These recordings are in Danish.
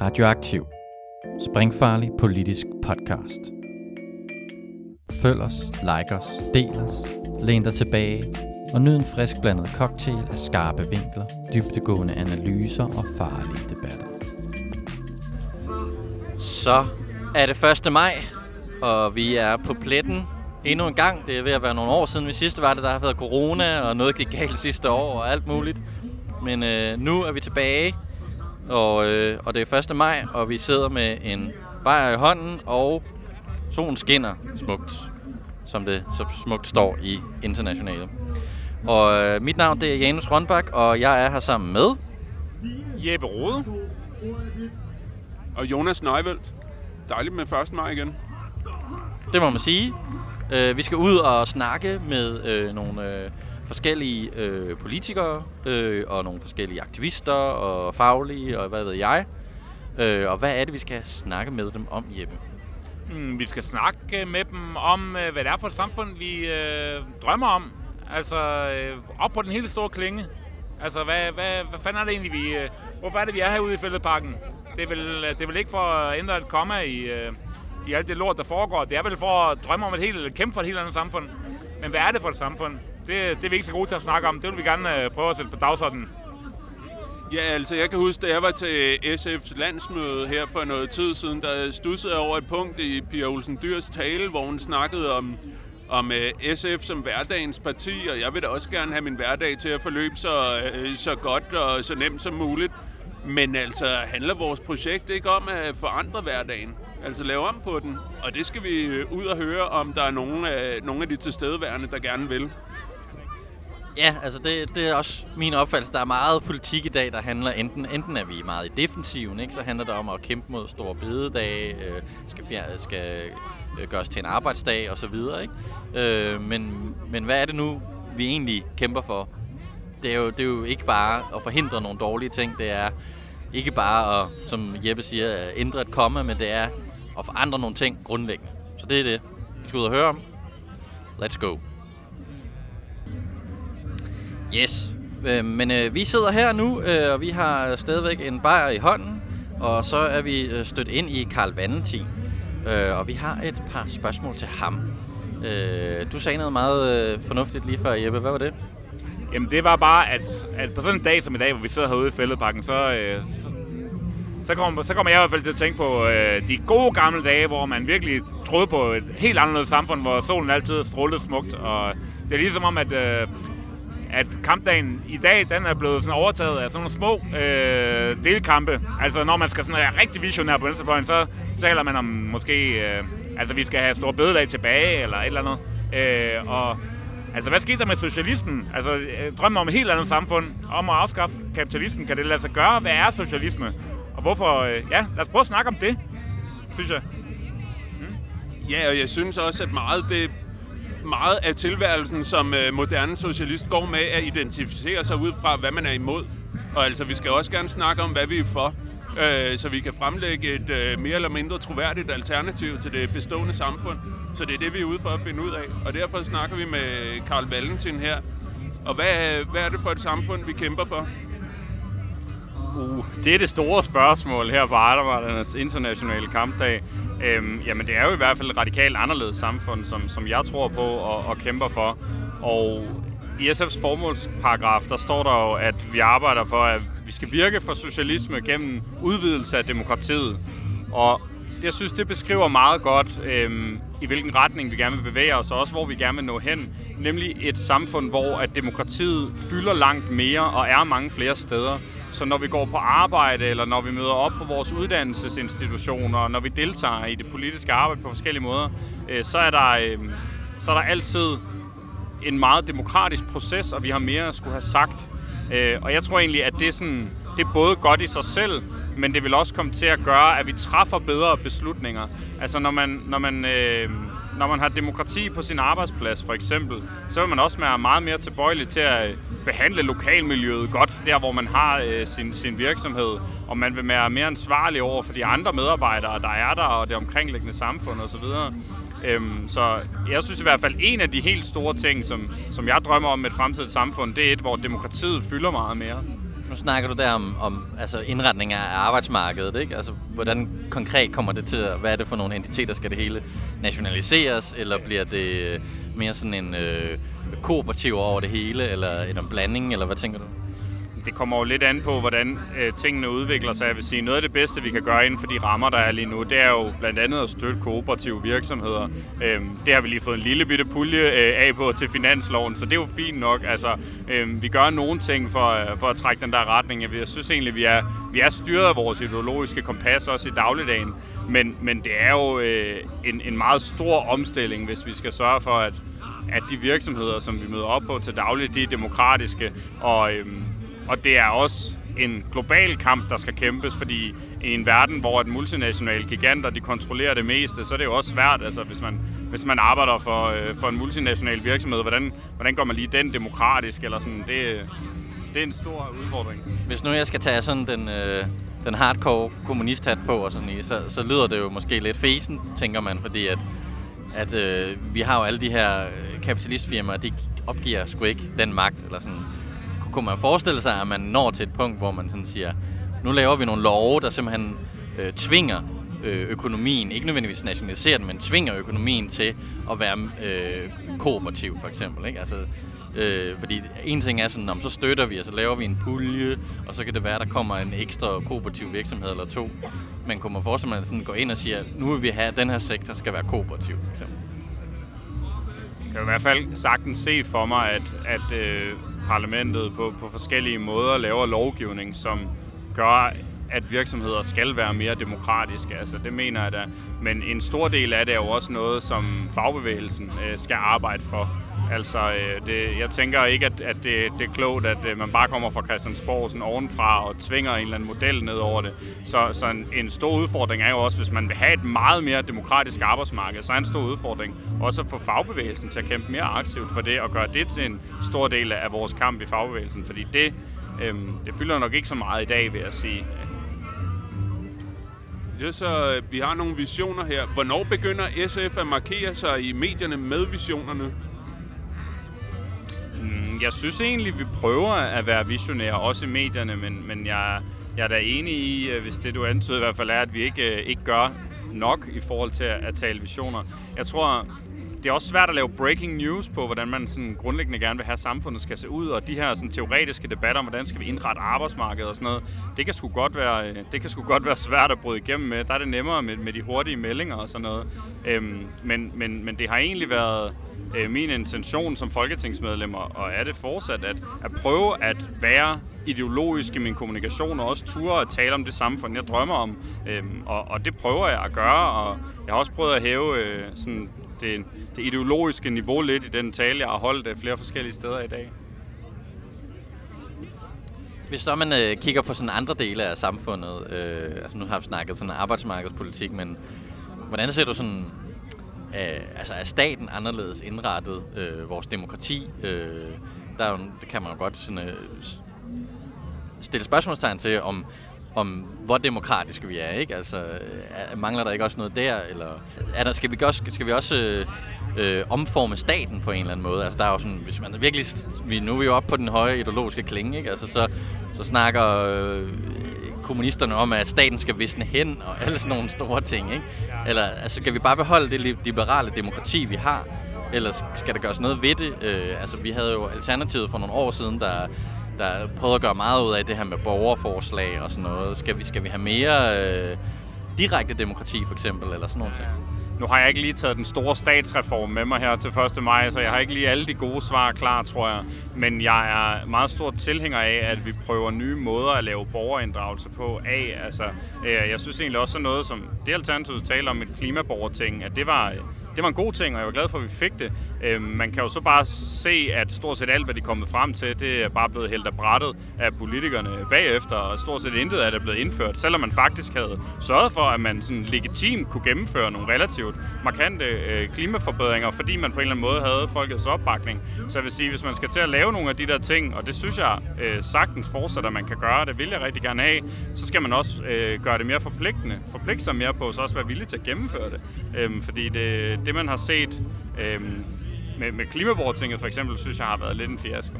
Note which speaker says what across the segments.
Speaker 1: Radioaktiv. Springfarlig politisk podcast. Følg os, like os, del os, læn dig tilbage og nyd en frisk blandet cocktail af skarpe vinkler, dybtegående analyser og farlige debatter. Så er det 1. maj, og vi er på pletten endnu en gang. Det er ved at være nogle år siden vi sidste var det. Der har været corona, og noget gik galt sidste år og alt muligt. Men øh, nu er vi tilbage, og, øh, og det er 1. maj, og vi sidder med en bajer i hånden, og solen skinner smukt, som det så smukt står i internationale. Og øh, mit navn det er Janus Rønbak, og jeg er her sammen med...
Speaker 2: Jeppe Rode.
Speaker 3: Og Jonas Neuveldt. Dejligt med 1. maj igen.
Speaker 1: Det må man sige. Øh, vi skal ud og snakke med øh, nogle øh, forskellige øh, politikere øh, og nogle forskellige aktivister og faglige og hvad ved jeg. Øh, og hvad er det, vi skal snakke med dem om, Jeppe?
Speaker 2: Mm, vi skal snakke øh, med dem om, øh, hvad det er for et samfund, vi øh, drømmer om. Altså, øh, op på den hele store klinge. Altså, hvad, hvad, hvad fanden er det egentlig, vi... Øh, hvorfor er det, vi er herude i Fældeparken? Det er vel, øh, det er vel ikke for at ændre et komma i, øh, i alt det lort, der foregår. Det er vel for at drømme om et helt, kæmpe for et helt andet samfund. Men hvad er det for et samfund? Det, det er vi ikke så gode til at snakke om. Det vil vi gerne øh, prøve at sætte på dagsordenen.
Speaker 3: Ja, altså jeg kan huske, da jeg var til SF's landsmøde her for noget tid siden, der stussede jeg over et punkt i Pia Olsen Dyrs tale, hvor hun snakkede om, om øh, SF som hverdagens parti, og jeg vil da også gerne have min hverdag til at forløbe så, øh, så godt og så nemt som muligt. Men altså, handler vores projekt ikke om at forandre hverdagen? Altså lave om på den? Og det skal vi øh, ud og høre, om der er nogen af, nogle af de tilstedeværende, der gerne vil.
Speaker 1: Ja, altså det, det er også min opfattelse. Der er meget politik i dag, der handler enten, enten er vi meget i defensiven, ikke? så handler det om at kæmpe mod store bededage, øh, skal, fjer- skal øh, gøres til en arbejdsdag osv. Ikke? Øh, men, men hvad er det nu, vi egentlig kæmper for? Det er, jo, det er jo ikke bare at forhindre nogle dårlige ting, det er ikke bare at, som Jeppe siger, at ændre et komma, men det er at forandre nogle ting grundlæggende. Så det er det, vi skal ud og høre om. Let's go. Yes, øh, men øh, vi sidder her nu, øh, og vi har stadigvæk en bajer i hånden, og så er vi øh, stødt ind i Karl Valentin, øh, og vi har et par spørgsmål til ham. Øh, du sagde noget meget øh, fornuftigt lige før, Jeppe. Hvad var det?
Speaker 2: Jamen det var bare, at, at på sådan en dag som i dag, hvor vi sidder herude i fældeparken, så, øh, så, så, kommer, så kommer jeg i hvert fald til at tænke på øh, de gode gamle dage, hvor man virkelig troede på et helt anderledes samfund, hvor solen altid strålede smukt. Og det er ligesom om, at, øh, at kampdagen i dag, den er blevet sådan overtaget af sådan nogle små øh, delkampe. Altså når man skal sådan være rigtig visionær på venstrefløjen, så taler man om måske, øh, altså vi skal have store bededag tilbage, eller et eller andet. Øh, og Altså, hvad skete der med socialismen? Altså, drømmer drømmen om et helt andet samfund, om at afskaffe kapitalismen, kan det lade sig gøre? Hvad er socialisme? Og hvorfor... Øh, ja, lad os prøve at snakke om det, synes jeg.
Speaker 3: Mm. Ja, og jeg synes også, at meget, det, meget af tilværelsen som øh, moderne socialist går med at identificere sig ud fra, hvad man er imod. Og altså, vi skal også gerne snakke om, hvad vi er for øh, så vi kan fremlægge et øh, mere eller mindre troværdigt alternativ til det bestående samfund. Så det er det, vi er ude for at finde ud af. Og derfor snakker vi med Karl Valentin her. Og hvad, hvad er det for et samfund, vi kæmper for?
Speaker 4: Uh, det er det store spørgsmål her på Arbejdernes internationale kampdag. Øhm, jamen, det er jo i hvert fald et radikalt anderledes samfund, som, som jeg tror på og, og kæmper for. Og i SF's formålsparagraf, der står der jo, at vi arbejder for, at vi skal virke for socialisme gennem udvidelse af demokratiet. Og jeg synes, det beskriver meget godt, øhm, i hvilken retning vi gerne vil bevæge os, og også hvor vi gerne vil nå hen. Nemlig et samfund, hvor at demokratiet fylder langt mere og er mange flere steder. Så når vi går på arbejde, eller når vi møder op på vores uddannelsesinstitutioner, når vi deltager i det politiske arbejde på forskellige måder, øh, så, er der, øh, så er der altid en meget demokratisk proces, og vi har mere at skulle have sagt. Øh, og jeg tror egentlig, at det er, sådan, det er både godt i sig selv, men det vil også komme til at gøre, at vi træffer bedre beslutninger. Altså når man, når man, øh, når man har demokrati på sin arbejdsplads for eksempel, så vil man også være meget mere tilbøjelig til at behandle lokalmiljøet godt, der hvor man har øh, sin, sin virksomhed, og man vil være mere ansvarlig over for de andre medarbejdere, der er der, og det omkringliggende samfund osv. Øhm, så jeg synes i hvert fald, en af de helt store ting, som, som jeg drømmer om med et fremtidigt samfund, det er et, hvor demokratiet fylder meget mere.
Speaker 1: Nu snakker du der om, om altså indretning af arbejdsmarkedet, ikke? Altså, hvordan konkret kommer det til at, hvad er det for nogle entiteter? Skal det hele nationaliseres, eller bliver det øh, mere sådan en øh, kooperativ over det hele, eller en blanding, eller hvad tænker du?
Speaker 4: Det kommer jo lidt an på, hvordan øh, tingene udvikler sig. Jeg vil sige, noget af det bedste, vi kan gøre inden for de rammer, der er lige nu, det er jo blandt andet at støtte kooperative virksomheder. Øh, det har vi lige fået en lille bitte pulje øh, af på til finansloven, så det er jo fint nok. Altså, øh, vi gør nogle ting for, øh, for at trække den der retning. Jeg synes egentlig, vi er, vi er styret af vores ideologiske kompas også i dagligdagen, men, men det er jo øh, en, en meget stor omstilling, hvis vi skal sørge for, at at de virksomheder, som vi møder op på til daglig, de er demokratiske, og øhm, og det er også en global kamp, der skal kæmpes, fordi i en verden, hvor et multinationale giganter de kontrollerer det meste, så er det jo også svært, altså hvis man, hvis man arbejder for, øh, for en multinational virksomhed, hvordan, hvordan går man lige den demokratisk, eller sådan, det, det er en stor udfordring.
Speaker 1: Hvis nu jeg skal tage sådan den, øh, den hardcore kommunisthat på, og sådan i, så, så lyder det jo måske lidt fesen, tænker man, fordi at, at øh, vi har jo alle de her øh, kapitalistfirmaer, de opgiver sgu ikke den magt, eller sådan kunne man forestille sig, at man når til et punkt, hvor man sådan siger, nu laver vi nogle love, der simpelthen øh, tvinger øh, økonomien, ikke nødvendigvis nationaliserer den, men tvinger økonomien til at være øh, kooperativ, for eksempel. Ikke? Altså, øh, fordi en ting er sådan, om så støtter vi, og så laver vi en pulje, og så kan det være, at der kommer en ekstra kooperativ virksomhed eller to. Men kunne man forestille sig, at man sådan går ind og siger, nu vil vi have, at den her sektor skal være kooperativ, for eksempel.
Speaker 4: Jeg kan i hvert fald sagtens se for mig, at, at øh, parlamentet på, på forskellige måder laver lovgivning, som gør, at virksomheder skal være mere demokratiske. Altså, det mener jeg da. Men en stor del af det er jo også noget, som fagbevægelsen øh, skal arbejde for. Altså, øh, det, jeg tænker ikke, at, at det, det er klogt, at øh, man bare kommer fra Christiansborg sådan ovenfra og tvinger en eller anden model ned over det. Så, så en, en stor udfordring er jo også, hvis man vil have et meget mere demokratisk arbejdsmarked, så er en stor udfordring også at få fagbevægelsen til at kæmpe mere aktivt for det og gøre det til en stor del af vores kamp i fagbevægelsen. Fordi det, øh, det fylder nok ikke så meget i dag, vil jeg sige.
Speaker 3: Ja, så øh, vi har nogle visioner her. Hvornår begynder SF at markere sig i medierne med visionerne?
Speaker 4: Jeg synes egentlig, vi prøver at være visionære, også i medierne, men, men jeg, jeg er da enig i, øh, hvis det du antyder i hvert fald er, at vi ikke, øh, ikke gør nok i forhold til at, at tale visioner. Jeg tror, det er også svært at lave breaking news på, hvordan man sådan grundlæggende gerne vil have, at samfundet skal se ud, og de her sådan, teoretiske debatter om, hvordan skal vi indrette arbejdsmarkedet og sådan noget, det kan sgu godt være, øh, det kan sgu godt være svært at bryde igennem med. Der er det nemmere med, med de hurtige meldinger og sådan noget. Øhm, men, men, men det har egentlig været øh, min intention som folketingsmedlemmer, og er det fortsat, at, at prøve at være ideologisk i min kommunikation, og også ture at tale om det samfund, jeg drømmer om. Øhm, og, og det prøver jeg at gøre, og jeg har også prøvet at hæve øh, sådan det, det ideologiske niveau lidt i den tale, jeg har holdt af flere forskellige steder i dag.
Speaker 1: Hvis så man øh, kigger på sådan andre dele af samfundet, øh, altså nu har vi snakket sådan arbejdsmarkedspolitik, men hvordan ser du sådan, øh, altså er staten anderledes indrettet, øh, vores demokrati? Øh, der er jo, det kan man jo godt sådan, øh, stille spørgsmålstegn til, om om hvor demokratiske vi er, ikke? Altså, er, mangler der ikke også noget der, eller er der, skal vi også, skal vi også øh, øh, omforme staten på en eller anden måde? Altså, der er jo sådan, hvis man virkelig, vi, nu er vi jo oppe på den høje ideologiske klinge, ikke? Altså, så, så snakker øh, kommunisterne om, at staten skal visne hen, og alle sådan nogle store ting, ikke? Eller altså, skal vi bare beholde det liberale demokrati, vi har, eller skal der gøres noget ved det? Øh, altså, vi havde jo Alternativet for nogle år siden, der der prøvede at gøre meget ud af det her med borgerforslag og sådan noget. Skal vi, skal vi have mere øh, direkte demokrati for eksempel, eller sådan noget ting?
Speaker 4: Nu har jeg ikke lige taget den store statsreform med mig her til 1. maj, så jeg har ikke lige alle de gode svar klar, tror jeg. Men jeg er meget stor tilhænger af, at vi prøver nye måder at lave borgerinddragelse på af. Altså, øh, jeg synes egentlig også sådan noget som det Alternativet taler om et klimaborgerting, at det var det var en god ting, og jeg var glad for, at vi fik det. Øh, man kan jo så bare se, at stort set alt, hvad de er kommet frem til, det er bare blevet hældt af brættet af politikerne bagefter, og stort set intet af det er blevet indført, selvom man faktisk havde sørget for, at man sådan legitimt kunne gennemføre nogle relativt markante øh, klimaforbedringer, fordi man på en eller anden måde havde folkets opbakning. Så jeg vil sige, hvis man skal til at lave nogle af de der ting, og det synes jeg øh, sagtens fortsat, at man kan gøre, det vil jeg rigtig gerne have, så skal man også øh, gøre det mere forpligtende, forpligte sig mere på, så også være villig til at gennemføre det. Øh, fordi det, Øh, det, man har set øh, med, med klimaborgertinget for eksempel, synes jeg har været lidt en fiasko.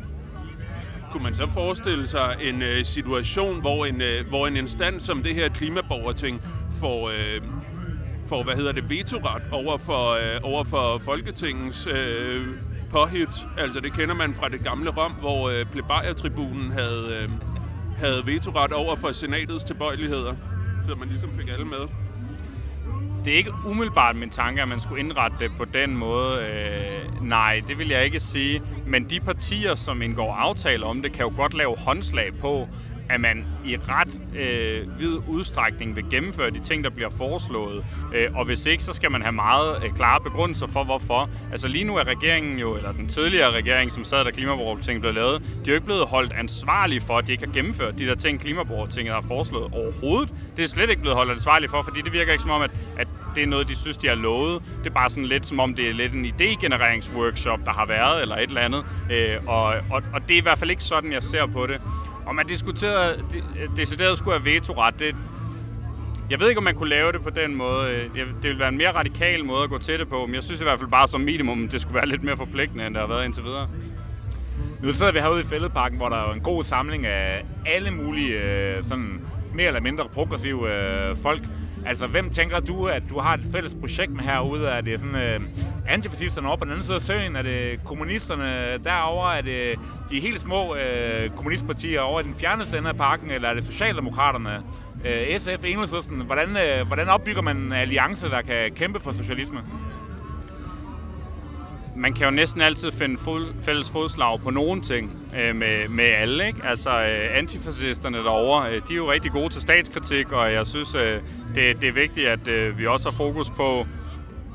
Speaker 3: kunne man så forestille sig en øh, situation, hvor en, øh, hvor en instans som det her klimaborgerting får, øh, får hvad hedder det, vetoret over for, øh, over for Folketingets øh, påhit. Altså det kender man fra det gamle Rom, hvor øh, plebejertribunen havde, øh, havde vetoret over for senatets tilbøjeligheder, så man ligesom fik alle med.
Speaker 4: Det er ikke umiddelbart min tanke, at man skulle indrette det på den måde. Øh, nej, det vil jeg ikke sige. Men de partier, som indgår aftale om det, kan jo godt lave håndslag på, at man i ret øh, vid udstrækning vil gennemføre de ting, der bliver foreslået. Øh, og hvis ikke, så skal man have meget øh, klare begrundelser for, hvorfor. Altså lige nu er regeringen jo, eller den tidligere regering, som sad, da klimaborgertinget blev lavet, de er jo ikke blevet holdt ansvarlige for, at de ikke har gennemført de der ting, klimaborgertinget har foreslået overhovedet. Det er slet ikke blevet holdt ansvarlige for, fordi det virker ikke som om, at, at det er noget, de synes, de har lovet. Det er bare sådan lidt som om, det er lidt en idégenereringsworkshop, der har været, eller et eller andet. Øh, og, og, og det er i hvert fald ikke sådan, jeg ser på det. Og man diskuterede, decideret skulle have vetoret, det, jeg ved ikke, om man kunne lave det på den måde. Øh, det ville være en mere radikal måde at gå til det på, men jeg synes i hvert fald bare som minimum, det skulle være lidt mere forpligtende, end det har været indtil videre.
Speaker 2: Nu sidder vi herude i Fælledparken, hvor der er en god samling af alle mulige øh, sådan mere eller mindre progressive øh, folk, Altså, hvem tænker du, at du har et fælles projekt med herude? Er det sådan øh, antifascisterne op på den anden side af søen? Er det kommunisterne derovre? Er det de helt små øh, kommunistpartier over i den fjerneste ende af parken? Eller er det Socialdemokraterne? Øh, SF, Enhedslisten. Hvordan, øh, hvordan opbygger man en alliance, der kan kæmpe for socialisme?
Speaker 4: Man kan jo næsten altid finde fod, fælles fodslag på nogen ting øh, med, med alle. Ikke? Altså øh, antifascisterne derovre, øh, de er jo rigtig gode til statskritik, og jeg synes, øh, det, det er vigtigt, at øh, vi også har fokus på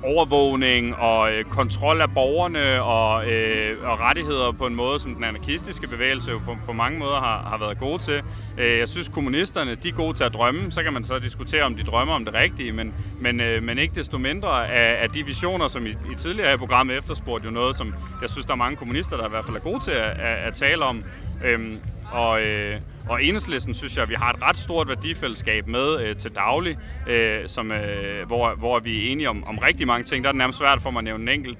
Speaker 4: overvågning og øh, kontrol af borgerne og, øh, og rettigheder på en måde, som den anarkistiske bevægelse jo på, på mange måder har, har været gode til. Øh, jeg synes, kommunisterne de er gode til at drømme. Så kan man så diskutere, om de drømmer om det rigtige, men, men, øh, men ikke desto mindre af, af de visioner, som i, i tidligere i programmet efterspurgte, jo noget, som jeg synes, der er mange kommunister, der i hvert fald er gode til at, at, at tale om. Øhm, og, øh, og enhedslisten synes jeg, at vi har et ret stort værdifællesskab med øh, til daglig, øh, som, øh, hvor, hvor vi er enige om, om rigtig mange ting. Der er det nærmest svært for mig at nævne en enkelt,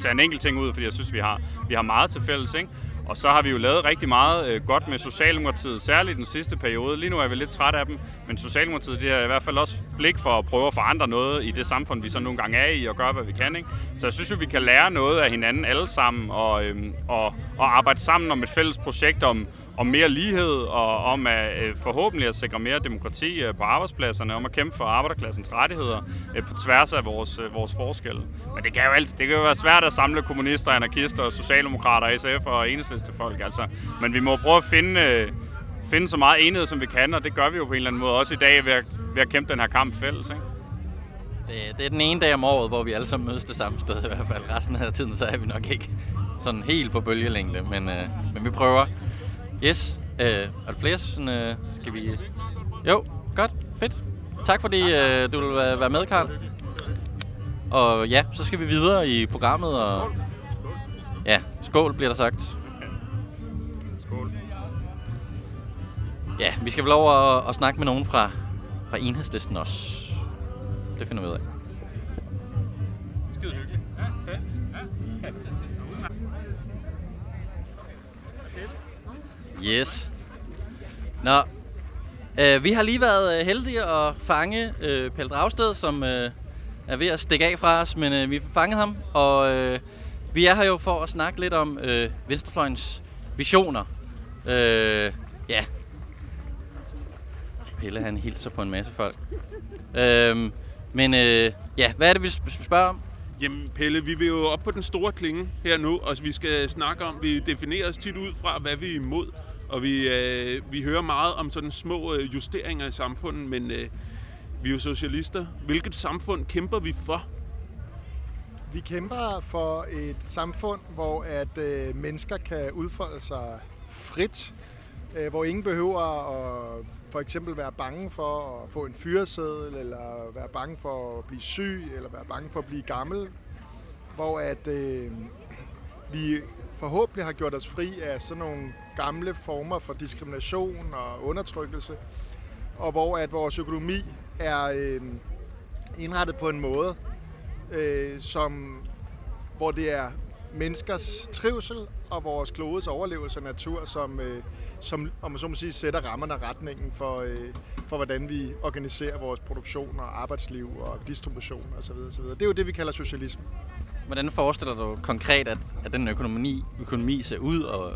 Speaker 4: tage en enkelt ting ud, fordi jeg synes, vi har, vi har meget til fælles. Ikke? Og så har vi jo lavet rigtig meget øh, godt med Socialdemokratiet, særligt den sidste periode. Lige nu er vi lidt træt af dem, men Socialdemokratiet det er i hvert fald også blik for at prøve at forandre noget i det samfund, vi så nogle gange er i, og gøre, hvad vi kan. Ikke? Så jeg synes jo, vi kan lære noget af hinanden alle sammen, og, øhm, og, og arbejde sammen om et fælles projekt om, om mere lighed og om at øh, forhåbentlig at sikre mere demokrati øh, på arbejdspladserne, om at kæmpe for arbejderklassens rettigheder øh, på tværs af vores, øh, vores forskelle. Men det kan jo altid, det kan jo være svært at samle kommunister, anarkister, socialdemokrater, SF og folk. Altså. Men vi må prøve at finde, øh, finde så meget enighed, som vi kan, og det gør vi jo på en eller anden måde også i dag ved at, ved at kæmpe den her kamp fælles. Ikke?
Speaker 1: Det, det er den ene dag om året, hvor vi alle sammen mødes det samme sted i hvert fald. Resten af tiden, så er vi nok ikke sådan helt på bølgelængde, men, øh, men vi prøver. Yes. Øh, er der flere? Sådan, øh, skal vi... Jo, godt. Fedt. Tak fordi øh, du vil være med, Karl. Og ja, så skal vi videre i programmet. Og... Ja, skål bliver der sagt.
Speaker 4: Skål.
Speaker 1: Ja, vi skal vel over og, og snakke med nogen fra, fra enhedslisten også. Det finder vi ud af. Yes. Nå, øh, vi har lige været øh, heldige at fange øh, Pelle Dragsted, som øh, er ved at stikke af fra os, men øh, vi har fanget ham, og øh, vi er her jo for at snakke lidt om øh, Venstrefløjens visioner. Øh, ja. Pelle han hilser på en masse folk. Øh, men øh, ja, hvad er det, vi spørger om?
Speaker 3: Jamen Pelle, vi vil jo op på den store klinge her nu, og vi skal snakke om, vi definerer os tit ud fra, hvad vi er imod. Og vi, øh, vi hører meget om sådan små øh, justeringer i samfundet, men øh, vi er jo socialister. Hvilket samfund kæmper vi for?
Speaker 5: Vi kæmper for et samfund, hvor at øh, mennesker kan udfolde sig frit, øh, hvor ingen behøver at for eksempel være bange for at få en fyreseddel, eller være bange for at blive syg, eller være bange for at blive gammel, hvor at øh, vi forhåbentlig har gjort os fri af sådan nogle gamle former for diskrimination og undertrykkelse, og hvor at vores økonomi er øh, indrettet på en måde, øh, som, hvor det er menneskers trivsel og vores klodes overlevelse og natur, som, øh, som om man så må sige, sætter rammerne og retningen for, øh, for, hvordan vi organiserer vores produktion og arbejdsliv og distribution osv. osv. Det er jo det, vi kalder socialisme.
Speaker 1: Hvordan forestiller du konkret, at, at den økonomi, økonomi ser ud, og,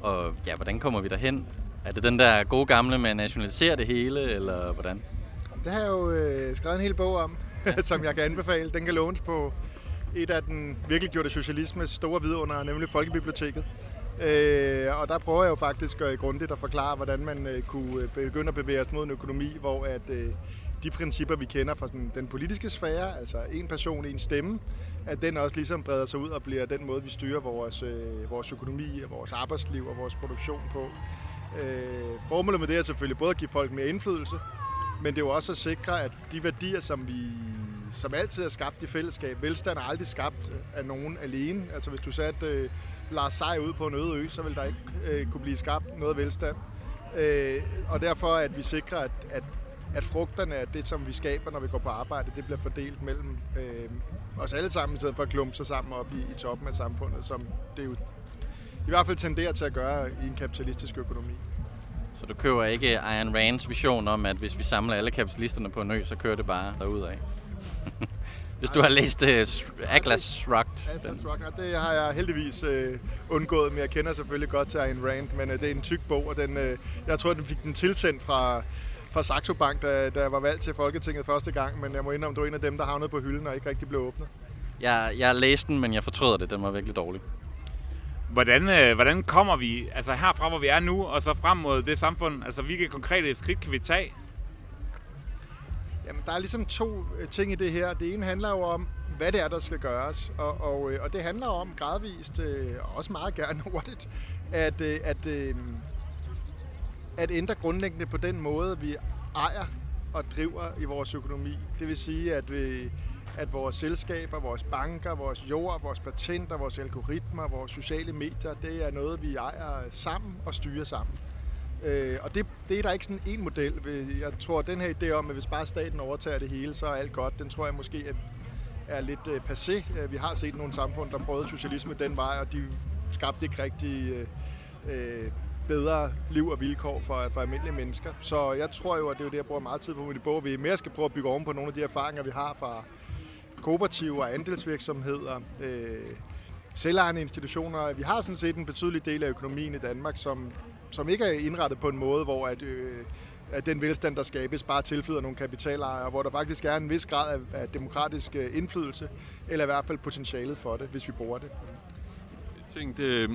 Speaker 1: og ja, hvordan kommer vi derhen? Er det den der gode gamle med at nationalisere det hele, eller hvordan?
Speaker 5: Det har jeg jo øh, skrevet en hel bog om, som jeg kan anbefale. Den kan lånes på et af den virkelig gjorte socialismes store vidunder, nemlig Folkebiblioteket. Øh, og der prøver jeg jo faktisk at grundigt at forklare, hvordan man øh, kunne øh, begynde at bevæge os mod en økonomi, hvor at øh, de principper, vi kender fra sådan, den politiske sfære, altså en person, en stemme, at den også ligesom breder sig ud og bliver den måde, vi styrer vores, øh, vores økonomi, og vores arbejdsliv og vores produktion på. Øh, formålet med det er selvfølgelig både at give folk mere indflydelse, men det er jo også at sikre, at de værdier, som vi som altid er skabt i fællesskab. Velstand er aldrig skabt øh, af nogen alene. Altså hvis du satte øh, Lars Sej ud på en øde ø, så vil der ikke øh, kunne blive skabt noget velstand. Øh, og derfor at vi sikrer, at, at, at frugterne af det, som vi skaber, når vi går på arbejde, det bliver fordelt mellem øh, os alle sammen, i stedet for at klumpe sig sammen op i, i toppen af samfundet, som det jo i hvert fald tenderer til at gøre i en kapitalistisk økonomi.
Speaker 1: Så du køber ikke Ayn Rands vision om, at hvis vi samler alle kapitalisterne på en ø, så kører det bare derudad? Hvis du har læst uh, Atlas Shrugged.
Speaker 5: Atlas Shrugged, det har jeg heldigvis uh, undgået, men jeg kender selvfølgelig godt til Ayn Rand, men uh, det er en tyk bog, og den, uh, jeg tror, den fik den tilsendt fra, fra Saxo Bank, da, da jeg var valgt til Folketinget første gang, men jeg må indrømme, det var en af dem, der havnede på hylden og ikke rigtig blev åbnet.
Speaker 1: Jeg, jeg læste den, men jeg fortrøder det. Den var virkelig dårlig.
Speaker 2: Hvordan, øh, hvordan kommer vi altså herfra, hvor vi er nu, og så frem mod det samfund? Altså, hvilke konkrete skridt kan vi tage?
Speaker 5: Jamen, der er ligesom to øh, ting i det her. Det ene handler jo om, hvad det er, der skal gøres. Og, og, øh, og det handler om gradvist, øh, og også meget gerne hurtigt, at, øh, at, at ændre grundlæggende på den måde, vi ejer og driver i vores økonomi. Det vil sige, at, vi, at vores selskaber, vores banker, vores jord, vores patenter, vores algoritmer, vores sociale medier, det er noget, vi ejer sammen og styrer sammen. Øh, og det, det er der ikke sådan en model. Jeg tror, at den her idé om, at hvis bare staten overtager det hele, så er alt godt, den tror jeg måske er, er lidt øh, passé. Øh, vi har set nogle samfund, der prøvede socialisme den vej, og de skabte ikke rigtig øh, øh bedre liv og vilkår for, for almindelige mennesker. Så jeg tror jo, at det er det, jeg bruger meget tid på mit bog. Vi mere skal prøve at bygge oven på nogle af de erfaringer, vi har fra kooperativer og andelsvirksomheder, øh, selvejende institutioner. Vi har sådan set en betydelig del af økonomien i Danmark, som som ikke er indrettet på en måde, hvor at, øh, at den velstand, der skabes, bare tilflyder nogle kapitalejere, hvor der faktisk er en vis grad af, af demokratisk øh, indflydelse, eller i hvert fald potentialet for det, hvis vi bruger det.
Speaker 3: Jeg tænkte, øh,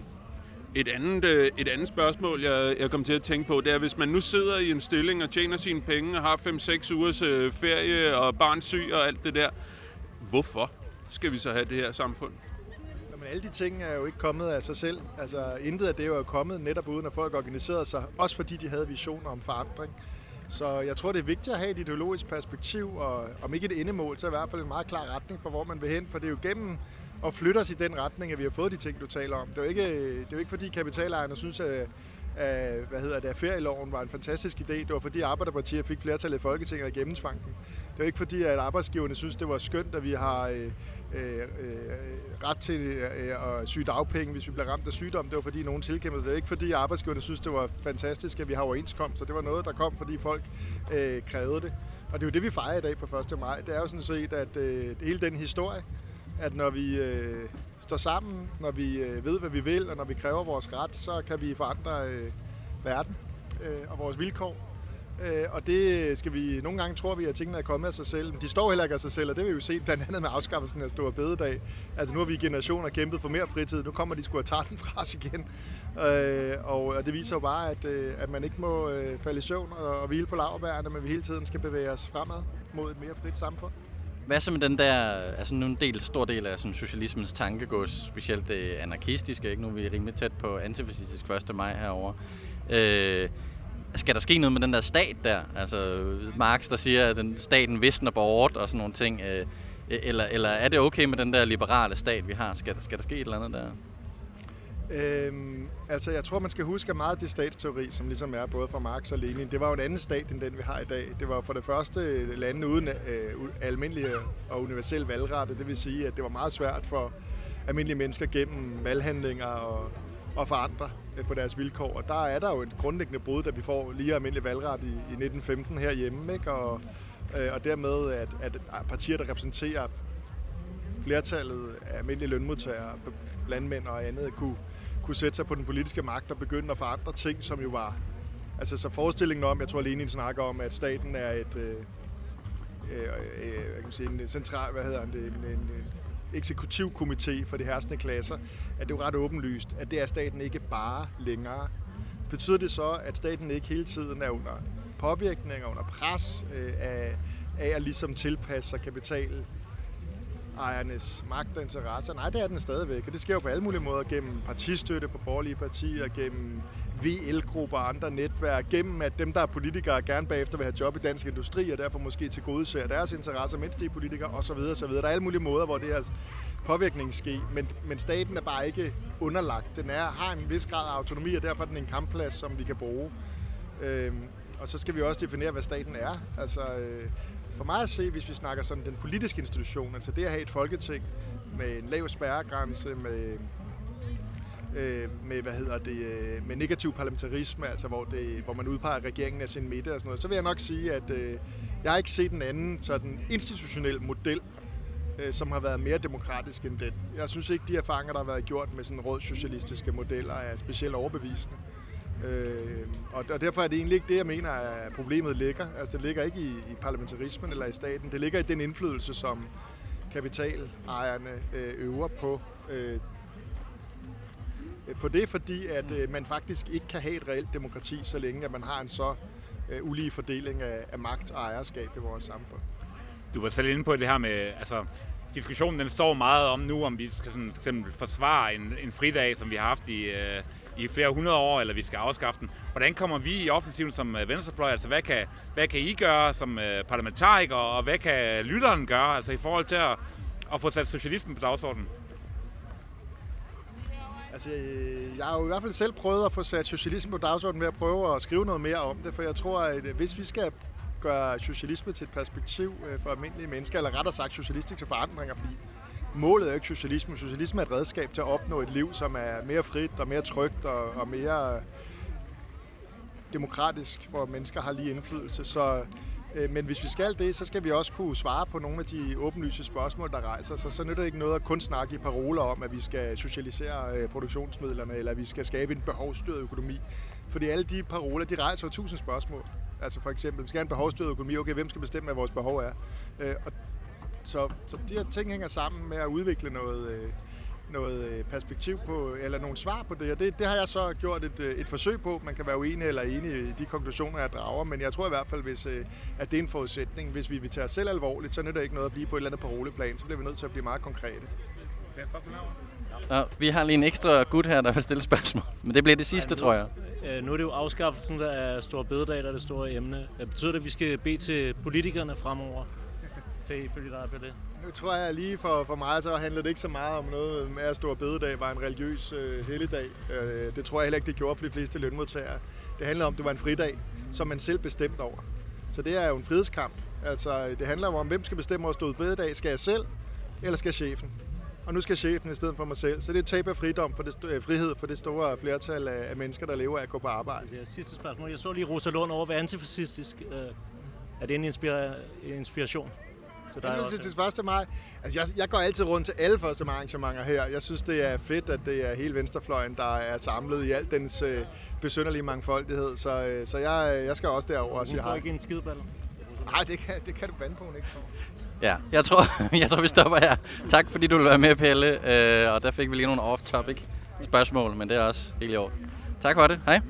Speaker 3: et andet, øh, et andet spørgsmål, jeg, jeg kom til at tænke på, det er, hvis man nu sidder i en stilling og tjener sine penge og har 5-6 ugers ferie og barn syg og alt det der, hvorfor skal vi så have det her samfund?
Speaker 5: Men alle de ting er jo ikke kommet af sig selv. Altså, intet af det er jo kommet netop uden, at folk organiserede sig. Også fordi de havde visioner om forandring. Så jeg tror, det er vigtigt at have et ideologisk perspektiv, og om ikke et endemål, så i hvert fald en meget klar retning for, hvor man vil hen. For det er jo gennem at flytte os i den retning, at vi har fået de ting, du taler om. Det er jo ikke, det er jo ikke fordi kapitalejerne synes, at, at, hvad hedder det, at ferieloven var en fantastisk idé. Det var fordi Arbejderpartiet fik flertallet i Folketinget af gennemsvanken. Det er ikke fordi, at arbejdsgiverne synes, det var skønt, at vi har øh, øh, øh ret til øh, øh, at syge dagpenge, hvis vi bliver ramt af sygdom. Det var fordi, nogen tilkæmpede det. Det er ikke fordi, arbejdsgiverne synes, det var fantastisk, at vi har overenskomst. Det var noget, der kom, fordi folk øh, krævede det. Og det er jo det, vi fejrer i dag på 1. maj. Det er jo sådan set, at øh, hele den historie, at når vi øh, står sammen, når vi øh, ved, hvad vi vil, og når vi kræver vores ret, så kan vi forandre øh, verden øh, og vores vilkår. Øh, og det skal vi, nogle gange tror vi, at tingene er kommet af sig selv, men de står heller ikke af sig selv, og det vil vi jo se blandt andet med afskaffelsen af Store Bededag. Altså nu har vi i generationer kæmpet for mere fritid, nu kommer de sgu at tage den fra os igen. Øh, og, og det viser jo bare, at, øh, at man ikke må øh, falde i søvn og, og hvile på laverbærene, men vi hele tiden skal bevæge os fremad mod et mere frit samfund.
Speaker 1: Hvad så med den der, altså nu en del, stor del af sådan socialismens tankegods, specielt det anarkistiske, ikke? nu er vi rimelig tæt på antifascistisk 1. maj herover. Øh, skal der ske noget med den der stat der? Altså Marx, der siger, at den, staten visner bort og sådan nogle ting. Øh, eller, eller er det okay med den der liberale stat, vi har? Skal, skal der ske et eller andet der?
Speaker 5: Øhm, altså, jeg tror, man skal huske, at meget af det statsteori, som ligesom er både fra Marx og Lenin, det var jo en anden stat, end den vi har i dag. Det var for det første lande uden øh, almindelige og universel valgret, det vil sige, at det var meget svært for almindelige mennesker gennem valghandlinger og, og forandre øh, på deres vilkår. Og der er der jo et grundlæggende brud, da vi får lige almindelig valgret i, i 1915 herhjemme. Ikke? Og, øh, og dermed, at, at partier, der repræsenterer flertallet af almindelige lønmodtagere, landmænd og andet, kunne, kunne sætte sig på den politiske magt og begynde at forandre ting, som jo var... Altså så forestillingen om, jeg tror Lenin snakker om, at staten er et... Øh, øh, øh, øh kan sige, en central, hvad hedder det, en, en, en eksekutivkomité for de herskende klasser, at det er jo ret åbenlyst, at det er staten ikke bare længere. Betyder det så, at staten ikke hele tiden er under påvirkning og under pres øh, af, af at ligesom tilpasse sig kapital ejernes magt og interesser. Nej, det er den stadigvæk, og det sker jo på alle mulige måder, gennem partistøtte på borgerlige partier, gennem VL-grupper og andre netværk, gennem at dem, der er politikere, gerne bagefter vil have job i dansk industri, og derfor måske til gode ser deres interesser, mens de er politikere, osv. osv. Der er alle mulige måder, hvor det her påvirkning sker, men, men staten er bare ikke underlagt. Den er, har en vis grad af autonomi, og derfor er den en kampplads, som vi kan bruge. Øhm, og så skal vi også definere, hvad staten er. Altså, øh, for mig at se, hvis vi snakker sådan den politiske institution, altså det at have et folketing med en lav spærregrænse, med, øh, med, hvad hedder det, øh, med negativ parlamentarisme, altså hvor, det, hvor man udpeger regeringen af sin midte og sådan noget, så vil jeg nok sige, at øh, jeg har ikke set en anden sådan institutionel model, øh, som har været mere demokratisk end den. Jeg synes ikke, de erfaringer, der har været gjort med sådan rådssocialistiske modeller, er specielt overbevisende. Øh, og, og derfor er det egentlig ikke det, jeg mener, at problemet ligger. Altså, det ligger ikke i, i parlamentarismen eller i staten. Det ligger i den indflydelse, som kapitalejerne øh, øver på, øh, Øh, på det, fordi at øh, man faktisk ikke kan have et reelt demokrati, så længe at man har en så øh, ulige fordeling af, af magt og ejerskab i vores samfund.
Speaker 2: Du var selv inde på det her med, altså diskussionen den står meget om nu, om vi skal sådan, for eksempel forsvare en, en fridag, som vi har haft i, øh, i flere hundrede år, eller vi skal afskaffe den. Hvordan kommer vi i offensiven som øh, venstrefløj? Altså, hvad kan, hvad kan I gøre som øh, parlamentarikere, og hvad kan lytteren gøre, altså i forhold til at, at få sat socialismen på dagsordenen?
Speaker 5: Altså, øh, jeg har jo i hvert fald selv prøvet at få sat socialisme på dagsordenen ved at prøve at skrive noget mere om det, for jeg tror, at øh, hvis vi skal gøre socialisme til et perspektiv øh, for almindelige mennesker, eller rettere sagt socialistiske forandringer, fordi målet er jo ikke socialisme. Socialisme er et redskab til at opnå et liv, som er mere frit og mere trygt og, og mere demokratisk, hvor mennesker har lige indflydelse. Så, Øh, men hvis vi skal det, så skal vi også kunne svare på nogle af de åbenlyse spørgsmål, der rejser sig. Så nytter det ikke noget at kun snakke i paroler om, at vi skal socialisere øh, produktionsmidlerne, eller at vi skal skabe en behovsstyret økonomi. Fordi alle de paroler, de rejser jo tusind spørgsmål. Altså for eksempel, vi skal have en behovsstyret økonomi. Okay, hvem skal bestemme, hvad vores behov er? Øh, og så, så de her ting hænger sammen med at udvikle noget, perspektiv på, eller nogle svar på det, og det, det har jeg så gjort et, øh, et forsøg på. Man kan være uenig eller enig i de konklusioner, jeg drager, men jeg tror i hvert fald, hvis, at det er en forudsætning. Hvis vi vil tage os selv alvorligt, så nytter det ikke noget at blive på et eller andet paroleplan, så bliver vi nødt til at blive meget konkrete.
Speaker 1: Ja, vi har lige en ekstra gut her, der vil stille spørgsmål, men det bliver det sidste, nu, tror
Speaker 6: jeg. Nu er det jo afskaffelsen af Store Bededag, der er det store emne. Betyder det, at vi skal bede til politikerne fremover? Til ifølge dig på det?
Speaker 5: Nu tror jeg lige for, for mig, så handler det ikke så meget om noget med at Stor Bededag var en religiøs øh, helligdag. Øh, det tror jeg heller ikke, det gjorde for de fleste lønmodtagere. Det handler om, at det var en fridag, som man selv bestemte over. Så det er jo en frihedskamp. Altså, det handler om, hvem skal bestemme over Stor Bededag. Skal jeg selv, eller skal chefen? Og nu skal chefen i stedet for mig selv. Så det er et tab af fridom for det, øh, frihed for det store flertal af, af mennesker, der lever af at gå på arbejde.
Speaker 6: Det er sidste spørgsmål. Jeg så lige Rosa Lund over ved antifascistisk. Øh, er det en inspira- inspiration?
Speaker 5: Til dig også. Til 1. maj. Altså, jeg, jeg går altid rundt til alle 1. maj arrangementer her. Jeg synes, det er fedt, at det er hele venstrefløjen, der er samlet i al dens øh, besynderlige mangfoldighed. Så, øh, så jeg, jeg skal også derover og sige hej.
Speaker 6: Hun får ikke en skideballer?
Speaker 5: Nej, det kan, det kan du vande på, ikke.
Speaker 1: Ja, jeg tror, jeg tror, vi stopper her. Tak fordi du vil være med, Pelle. Øh, og der fik vi lige nogle off-topic spørgsmål, men det er også helt i år. Tak for det. Hej.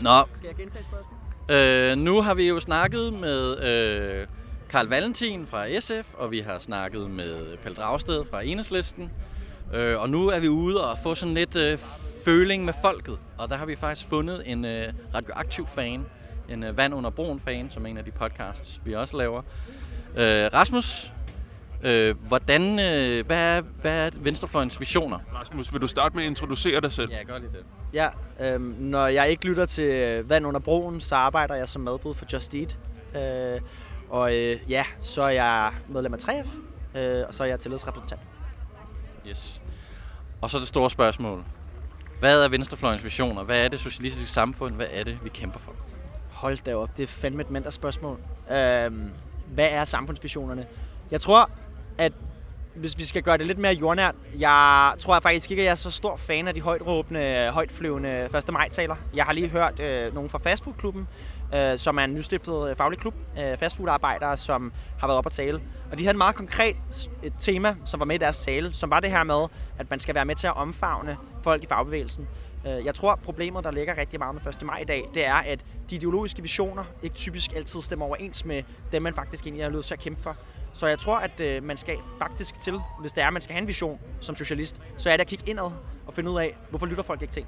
Speaker 1: Nå.
Speaker 7: Skal jeg gentage spørgsmålet?
Speaker 1: Øh, nu har vi jo snakket med øh, Karl Valentin fra SF, og vi har snakket med Pelle Dragsted fra Enhedslisten. Øh, og nu er vi ude og få sådan lidt øh, føling med folket. Og der har vi faktisk fundet en øh, radioaktiv fan, en øh, Vand under broen fan, som er en af de podcasts, vi også laver. Øh, Rasmus, Øh, hvordan, øh, hvad, er, hvad er Venstrefløjens visioner?
Speaker 3: Rasmus, vil du starte med at introducere dig selv?
Speaker 1: Ja, gør lige det.
Speaker 7: Ja, øh, når jeg ikke lytter til Vand under broen, så arbejder jeg som madbud for Just Eat. Øh, og øh, ja, så er jeg medlem af 3F. øh, og så er jeg tillidsrepræsentant.
Speaker 1: Yes. Og så det store spørgsmål. Hvad er venstrefløjens visioner? Hvad er det socialistiske samfund? Hvad er det, vi kæmper for?
Speaker 7: Hold da op, det er fandme et mindre spørgsmål. Øhm, hvad er samfundsvisionerne? Jeg tror, at hvis vi skal gøre det lidt mere jordnært, jeg tror jeg faktisk ikke, at jeg er så stor fan af de højt råbende, højt højtflyvende 1. maj-taler. Jeg har lige hørt øh, nogen fra fastfoodklubben, øh, som er en nystiftet øh, faglig klub, øh, fastfoodarbejdere, som har været op at tale. Og de havde en meget konkret et tema, som var med i deres tale, som var det her med, at man skal være med til at omfavne folk i fagbevægelsen. Øh, jeg tror, problemet, der ligger rigtig meget med 1. maj i dag, det er, at de ideologiske visioner ikke typisk altid stemmer overens med dem, man faktisk egentlig har lyst til at kæmpe for. Så jeg tror, at øh, man skal faktisk til, hvis det er, at man skal have en vision som socialist, så er det at kigge indad og finde ud af, hvorfor lytter folk ikke til.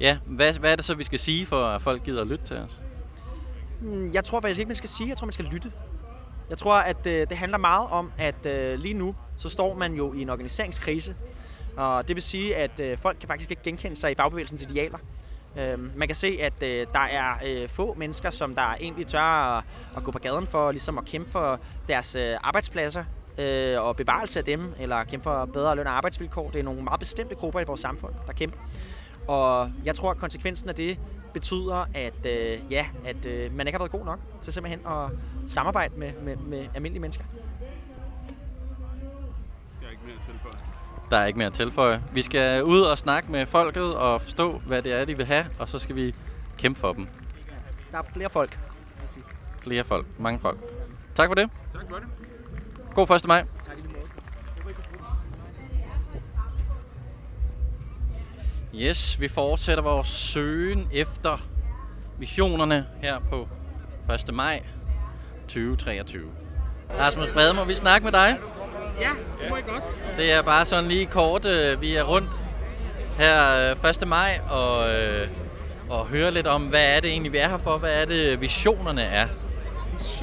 Speaker 1: Ja, hvad, hvad er det så, vi skal sige, for at folk gider at lytte til os?
Speaker 7: Mm, Jeg tror faktisk ikke, man skal sige. Jeg tror, man skal lytte. Jeg tror, at øh, det handler meget om, at øh, lige nu, så står man jo i en organiseringskrise. Og det vil sige, at øh, folk kan faktisk ikke genkende sig i fagbevægelsens idealer. Øh, man kan se, at øh, der er øh, få mennesker, som der egentlig tør at, at gå på gaden for ligesom at kæmpe for deres øh, arbejdspladser øh, og bevarelse af dem, eller kæmpe for bedre løn og arbejdsvilkår. Det er nogle meget bestemte grupper i vores samfund, der kæmper. Og jeg tror, at konsekvensen af det betyder, at, øh, ja, at øh, man ikke har været god nok til simpelthen at samarbejde med, med, med almindelige mennesker.
Speaker 3: Jeg er ikke mere at tilføje.
Speaker 1: Der er ikke mere at tilføje. Vi skal ud og snakke med folket og forstå, hvad det er, de vil have, og så skal vi kæmpe for dem.
Speaker 7: Der er flere folk.
Speaker 1: Flere folk. Mange folk. Tak for det.
Speaker 3: Tak for det.
Speaker 1: God 1. maj. Yes, vi fortsætter vores søgen efter visionerne her på 1. maj 2023. Rasmus Brede, må vi snakke med dig?
Speaker 8: Ja, det må I godt.
Speaker 1: Det er bare sådan lige kort, øh, vi er rundt her øh, 1. maj og, øh, og høre lidt om, hvad er det egentlig, vi er her for? Hvad er det, visionerne er?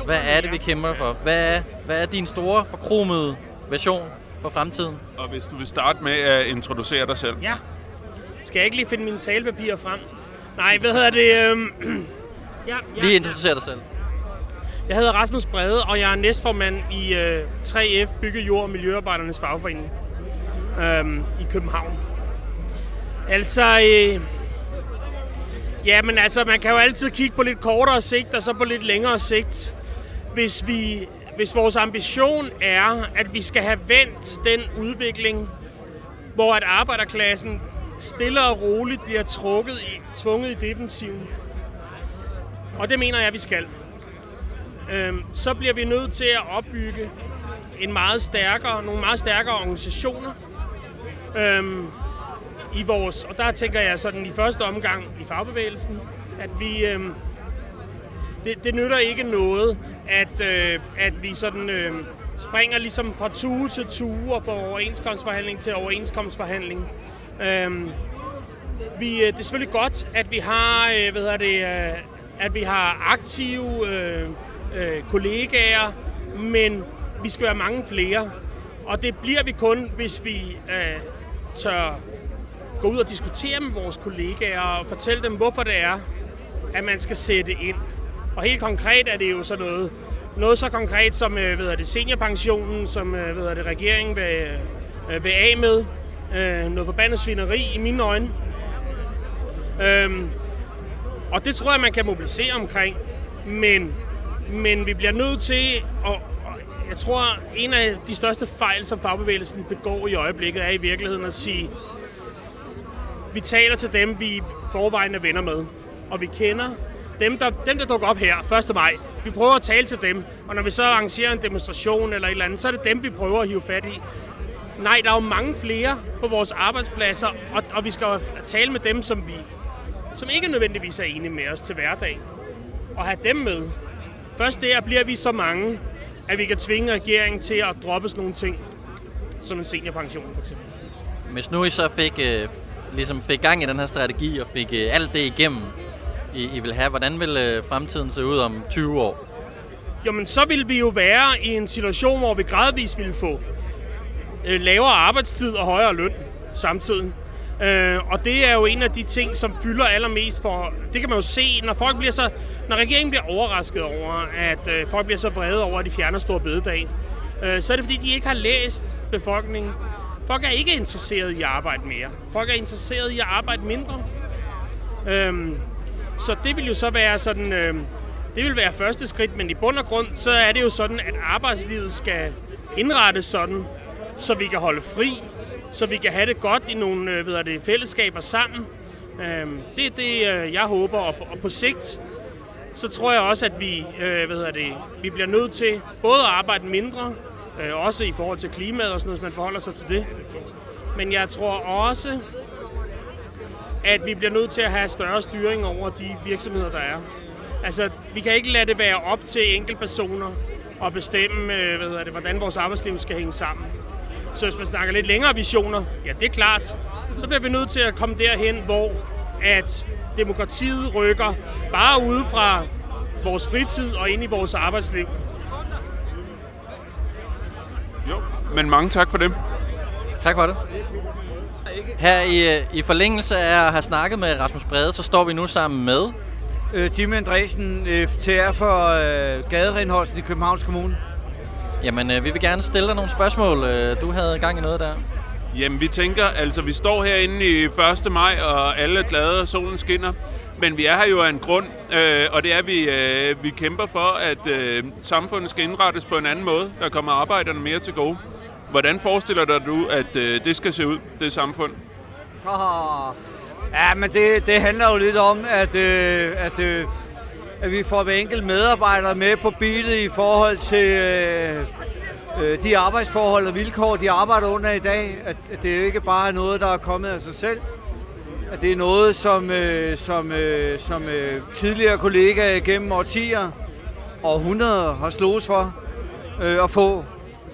Speaker 1: Hvad er det, vi kæmper for? Hvad er, hvad er din store, forkromede vision for fremtiden?
Speaker 3: Og hvis du vil starte med at introducere dig selv.
Speaker 8: Ja. Skal jeg ikke lige finde mine talepapirer frem? Nej, hvad hedder det? Øhm, ja, ja,
Speaker 1: Lige introducere dig selv.
Speaker 8: Jeg hedder Rasmus Brede, og jeg er næstformand i øh, 3F Bygge Jord og Miljøarbejdernes Fagforening øh, i København. Altså, øh, ja, men altså, man kan jo altid kigge på lidt kortere sigt, og så på lidt længere sigt. Hvis, vi, hvis vores ambition er, at vi skal have vendt den udvikling, hvor at arbejderklassen stille og roligt bliver trukket i, tvunget i defensiven. Og det mener jeg, at vi skal øhm, så bliver vi nødt til at opbygge en meget stærkere, nogle meget stærkere organisationer øhm, i vores, og der tænker jeg sådan i første omgang i fagbevægelsen, at vi, øhm, det, det nytter ikke noget, at, øh, at vi sådan øh, springer ligesom fra tue til tue og fra overenskomstforhandling til overenskomstforhandling. Øhm, vi, øh, det er selvfølgelig godt, at vi har, øh, hvad hedder det, øh, at vi har aktive øh, øh, kollegaer, men vi skal være mange flere. Og det bliver vi kun, hvis vi øh, tør gå ud og diskutere med vores kollegaer og fortælle dem, hvorfor det er, at man skal sætte ind. Og helt konkret er det jo sådan noget, noget så konkret som øh, hvad det, seniorpensionen, som øh, hvad det, regeringen vil, øh, vil af med. Øh, noget forbandet svineri i mine øjne. Øh, og det tror jeg, man kan mobilisere omkring. Men, men vi bliver nødt til at... Jeg tror, en af de største fejl, som fagbevægelsen begår i øjeblikket, er i virkeligheden at sige, vi taler til dem, vi forvejen er venner med. Og vi kender dem, der, dem, der dukker op her 1. maj. Vi prøver at tale til dem, og når vi så arrangerer en demonstration eller et eller andet, så er det dem, vi prøver at hive fat i. Nej, der er jo mange flere på vores arbejdspladser, og, og vi skal jo tale med dem, som vi som ikke nødvendigvis er enige med os til hverdag. Og have dem med. Først der bliver vi så mange, at vi kan tvinge regeringen til at droppe sådan nogle ting, som en seniorpension for eksempel.
Speaker 1: Hvis nu I så fik, øh, ligesom fik gang i den her strategi og fik øh, alt det igennem, I, I vil have, hvordan vil øh, fremtiden se ud om 20 år?
Speaker 8: Jamen, så vil vi jo være i en situation, hvor vi gradvist vil få øh, lavere arbejdstid og højere løn samtidig. Øh, og det er jo en af de ting, som fylder allermest for... Det kan man jo se, når folk bliver så... Når regeringen bliver overrasket over, at øh, folk bliver så vrede over, at de fjerner stor bededag, øh, så er det fordi, de ikke har læst befolkningen. Folk er ikke interesseret i at arbejde mere. Folk er interesseret i at arbejde mindre. Øhm, så det vil jo så være sådan... Øh, det vil være første skridt, men i bund og grund, så er det jo sådan, at arbejdslivet skal indrettes sådan, så vi kan holde fri, så vi kan have det godt i nogle øh, ved det, fællesskaber sammen. Øh, det er det, øh, jeg håber, og på, og på sigt, så tror jeg også, at vi, øh, hvad hedder det, vi bliver nødt til både at arbejde mindre, øh, også i forhold til klimaet og sådan noget, hvis man forholder sig til det. Men jeg tror også, at vi bliver nødt til at have større styring over de virksomheder, der er. Altså, vi kan ikke lade det være op til enkeltpersoner at bestemme, øh, hvad hedder det, hvordan vores arbejdsliv skal hænge sammen. Så hvis man snakker lidt længere visioner, ja, det er klart, så bliver vi nødt til at komme derhen, hvor at demokratiet rykker bare ude fra vores fritid og ind i vores arbejdsliv.
Speaker 3: Jo, men mange tak for det.
Speaker 1: Tak for det. Her i, øh, i forlængelse af at have snakket med Rasmus Brede, så står vi nu sammen med...
Speaker 9: Øh, Jimmy Andresen, FTR for øh, gaderenholdelsen i Københavns Kommune.
Speaker 1: Jamen, øh, vi vil gerne stille dig nogle spørgsmål. Øh, du havde gang i noget der.
Speaker 3: Jamen, vi tænker, altså vi står herinde i 1. maj, og alle er glade, og solen skinner. Men vi er her jo af en grund, øh, og det er, at vi, øh, vi kæmper for, at øh, samfundet skal indrettes på en anden måde. Der kommer arbejderne mere til gode. Hvordan forestiller dig du, at øh, det skal se ud, det samfund?
Speaker 9: Oh, ja, men det, det handler jo lidt om, at, øh, at, øh, at vi får hver enkelt medarbejder med på bilet i forhold til øh, øh de arbejdsforhold og vilkår, de arbejder under i dag. At, at det ikke bare er noget, der er kommet af sig selv. At det er noget, som, øh, som, øh, som øh, tidligere kollegaer gennem årtier og århundreder har slået for øh, at få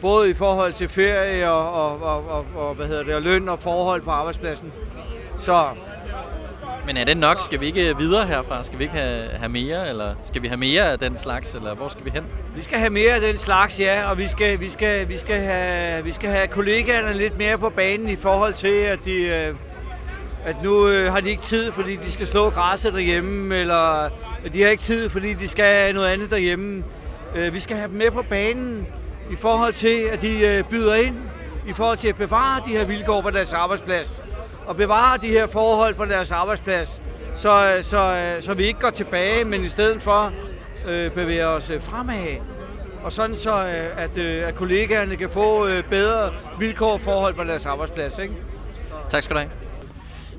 Speaker 9: både i forhold til ferie og, og, og, og, og hvad hedder det, og løn og forhold på arbejdspladsen. Så
Speaker 1: men er det nok? Skal vi ikke øh, videre herfra? Skal vi ikke have, have mere? Eller skal vi have mere af den slags? Eller hvor skal vi hen?
Speaker 9: vi skal have mere af den slags, ja, og vi skal, vi skal, vi skal, have, vi skal have kollegaerne lidt mere på banen i forhold til, at de, øh, at nu øh, har de ikke tid, fordi de skal slå græsset derhjemme, eller at de har ikke tid, fordi de skal noget andet derhjemme. Øh, vi skal have dem med på banen i forhold til, at de øh, byder ind, i forhold til at bevare de her vilkår på deres arbejdsplads, og bevare de her forhold på deres arbejdsplads, så, så, så vi ikke går tilbage, men i stedet for øh, bevæger os øh, fremad. Og sådan så, øh, at, øh, at kollegaerne kan få øh, bedre vilkår og forhold på deres arbejdsplads. Ikke?
Speaker 1: Tak skal du have.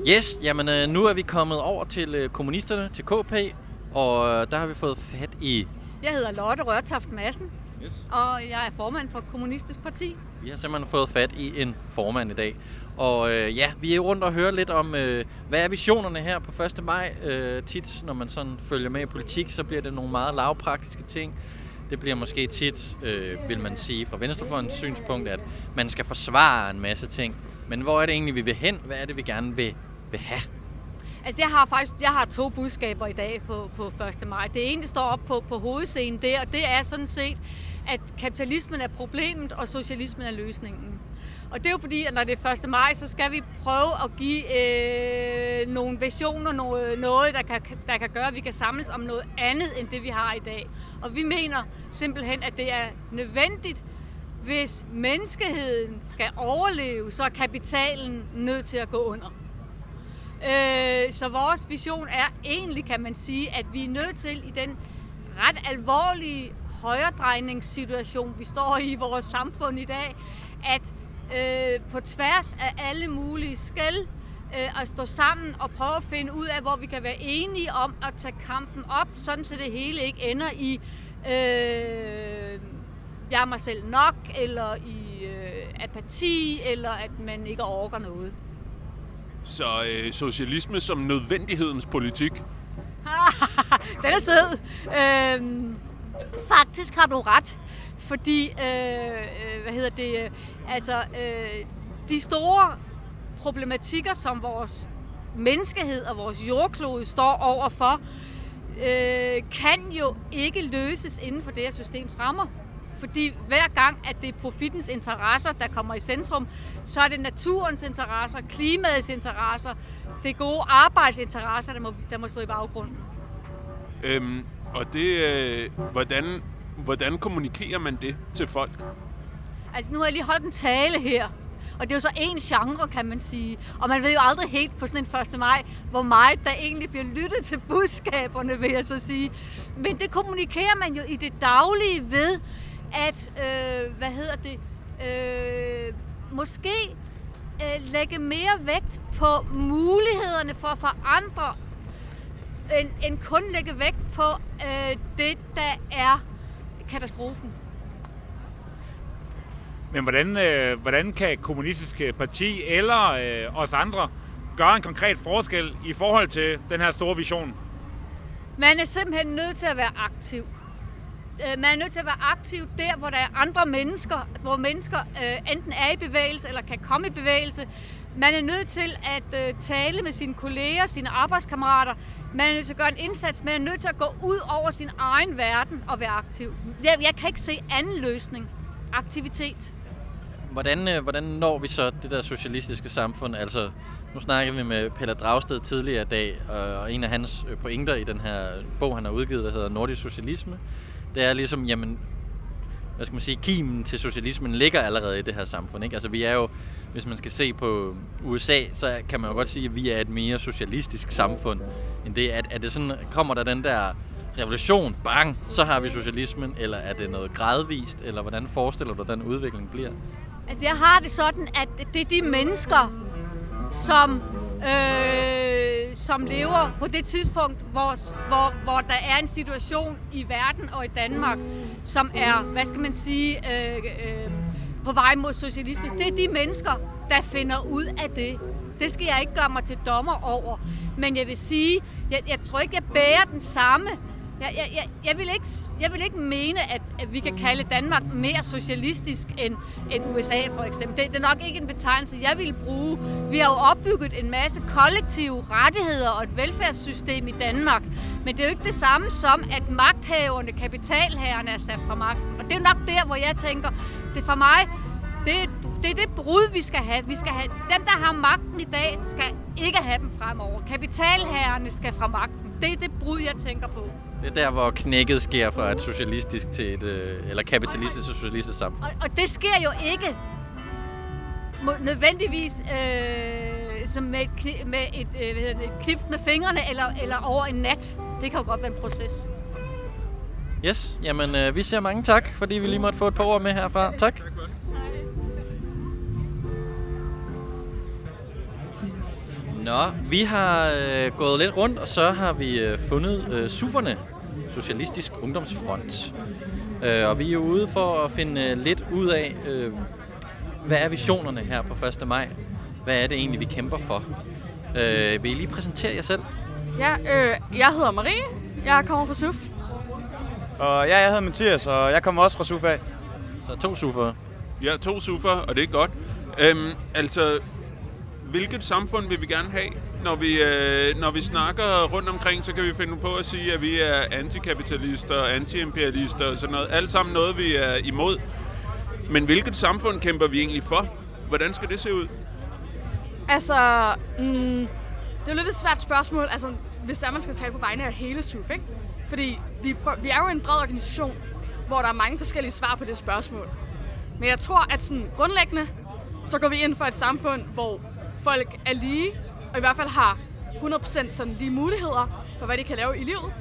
Speaker 1: Yes, jamen øh, nu er vi kommet over til øh, kommunisterne, til KP, og øh, der har vi fået fat i...
Speaker 10: Jeg hedder Lotte Rørtoft Madsen,
Speaker 1: Yes.
Speaker 10: og jeg er formand for Kommunistisk Parti.
Speaker 1: Vi har simpelthen fået fat i en formand i dag. Og øh, ja, vi er rundt og hører lidt om, øh, hvad er visionerne her på 1. maj. Øh, tit, når man sådan følger med i politik, så bliver det nogle meget lavpraktiske ting. Det bliver måske tit, øh, vil man sige, fra Venstrefløjens synspunkt, at man skal forsvare en masse ting. Men hvor er det egentlig, vi vil hen? Hvad er det, vi gerne vil, vil have?
Speaker 10: Altså, jeg har faktisk jeg har to budskaber i dag på, på 1. maj. Det ene, der står op på, på hovedscenen der, det er sådan set, at kapitalismen er problemet, og socialismen er løsningen. Og det er jo fordi, at når det er 1. maj, så skal vi prøve at give øh, nogle visioner, noget, noget der, kan, der kan gøre, at vi kan samles om noget andet, end det vi har i dag. Og vi mener simpelthen, at det er nødvendigt, hvis menneskeheden skal overleve, så er kapitalen nødt til at gå under. Øh, så vores vision er egentlig, kan man sige, at vi er nødt til i den ret alvorlige højredrejningssituation, vi står i i vores samfund i dag, at øh, på tværs af alle mulige skæld, øh, at stå sammen og prøve at finde ud af, hvor vi kan være enige om at tage kampen op, sådan så det hele ikke ender i øh, jeg er mig selv nok, eller i øh, apati, eller at man ikke orker noget.
Speaker 3: Så øh, socialisme som nødvendighedens politik.
Speaker 10: Den er sød. Øhm, faktisk har du ret. Fordi, øh, øh, hvad hedder det, øh, altså, øh, de store problematikker, som vores menneskehed og vores jordklode står overfor, øh, kan jo ikke løses inden for det her systems rammer. Fordi hver gang, at det er profitens interesser, der kommer i centrum, så er det naturens interesser, klimaets interesser, det gode arbejdsinteresser, der må, der må stå i baggrunden.
Speaker 3: Øhm, og det, øh, hvordan, hvordan kommunikerer man det til folk?
Speaker 10: Altså nu har jeg lige holdt en tale her, og det er jo så en genre, kan man sige. Og man ved jo aldrig helt på sådan en 1. maj, hvor meget der egentlig bliver lyttet til budskaberne, vil jeg så sige. Men det kommunikerer man jo i det daglige ved, at, øh, hvad hedder det, øh, måske øh, lægge mere vægt på mulighederne for at forandre, end, end kun lægge vægt på øh, det, der er katastrofen.
Speaker 2: Men hvordan, øh, hvordan kan Kommunistiske Parti eller øh, os andre gøre en konkret forskel i forhold til den her store vision?
Speaker 10: Man er simpelthen nødt til at være aktiv. Øh, man er nødt til at være aktiv der, hvor der er andre mennesker, hvor mennesker øh, enten er i bevægelse eller kan komme i bevægelse. Man er nødt til at øh, tale med sine kolleger, sine arbejdskammerater. Man er nødt til at gøre en indsats. Man er nødt til at gå ud over sin egen verden og være aktiv. Jeg, jeg kan ikke se anden løsning. Aktivitet.
Speaker 1: Hvordan, øh, hvordan når vi så det der socialistiske samfund? Altså, nu snakkede vi med Pelle Dragsted tidligere i dag, og en af hans øh, pointer i den her bog, han har udgivet, der hedder Nordisk Socialisme, det er ligesom, jamen, hvad skal man sige, kimen til socialismen ligger allerede i det her samfund. Ikke? Altså vi er jo, hvis man skal se på USA, så kan man jo godt sige, at vi er et mere socialistisk samfund end det. Er, er det sådan, kommer der den der revolution, bang, så har vi socialismen, eller er det noget gradvist, eller hvordan forestiller du, dig, den udvikling bliver?
Speaker 10: Altså jeg har det sådan, at det er de mennesker, som, øh, som lever på det tidspunkt, hvor, hvor, hvor der er en situation i verden og i Danmark, som er, hvad skal man sige, øh, øh, på vej mod socialisme. Det er de mennesker, der finder ud af det. Det skal jeg ikke gøre mig til dommer over. Men jeg vil sige, jeg, jeg tror ikke, jeg bærer den samme jeg, jeg, jeg, jeg, vil ikke, jeg vil ikke mene, at, at vi kan kalde Danmark mere socialistisk end, end USA for eksempel. Det, det er nok ikke en betegnelse, jeg vil bruge. Vi har jo opbygget en masse kollektive rettigheder og et velfærdssystem i Danmark. Men det er jo ikke det samme som, at magthaverne, kapitalhaverne er sat fra magten. Og det er nok der, hvor jeg tænker, det for mig, det, det er det brud, vi skal have. Vi skal have. Dem, der har magten i dag, skal ikke have dem fremover. Kapitalherrerne skal fra magten. Det er det brud, jeg tænker på.
Speaker 1: Det er der, hvor knækket sker fra et socialistisk til et, øh, eller kapitalistisk til socialistisk samfund.
Speaker 10: Og, og det sker jo ikke nødvendigvis øh, som med, et, med et, øh, hvad hedder det, et knips med fingrene eller, eller over en nat. Det kan jo godt være en proces.
Speaker 1: Yes, jamen øh, vi siger mange tak, fordi vi lige måtte få et par ord med herfra. Tak. Nå, vi har øh, gået lidt rundt, og så har vi øh, fundet øh, SUFerne, Socialistisk Ungdomsfront. Øh, og vi er ude for at finde øh, lidt ud af, øh, hvad er visionerne her på 1. maj? Hvad er det egentlig, vi kæmper for? Øh, vil I lige præsentere jer selv?
Speaker 11: Ja, øh, jeg hedder Marie. Jeg kommer fra SUF.
Speaker 12: Og ja, jeg hedder Mathias, og jeg kommer også fra SUF af.
Speaker 1: Så to SUF'er.
Speaker 3: Ja, to SUF'er, og det er godt. Øhm, altså, hvilket samfund vil vi gerne have? Når vi, øh, når vi snakker rundt omkring, så kan vi finde på at sige, at vi er antikapitalister, antiimperialister og sådan noget. Alt sammen noget, vi er imod. Men hvilket samfund kæmper vi egentlig for? Hvordan skal det se ud?
Speaker 11: Altså, mm, det er jo lidt et svært spørgsmål, altså, hvis der man skal tale på vegne af hele SUF, ikke? Fordi vi, prøver, vi er jo en bred organisation, hvor der er mange forskellige svar på det spørgsmål. Men jeg tror, at sådan grundlæggende, så går vi ind for et samfund, hvor folk er lige, og i hvert fald har 100% sådan lige muligheder for, hvad de kan lave i livet.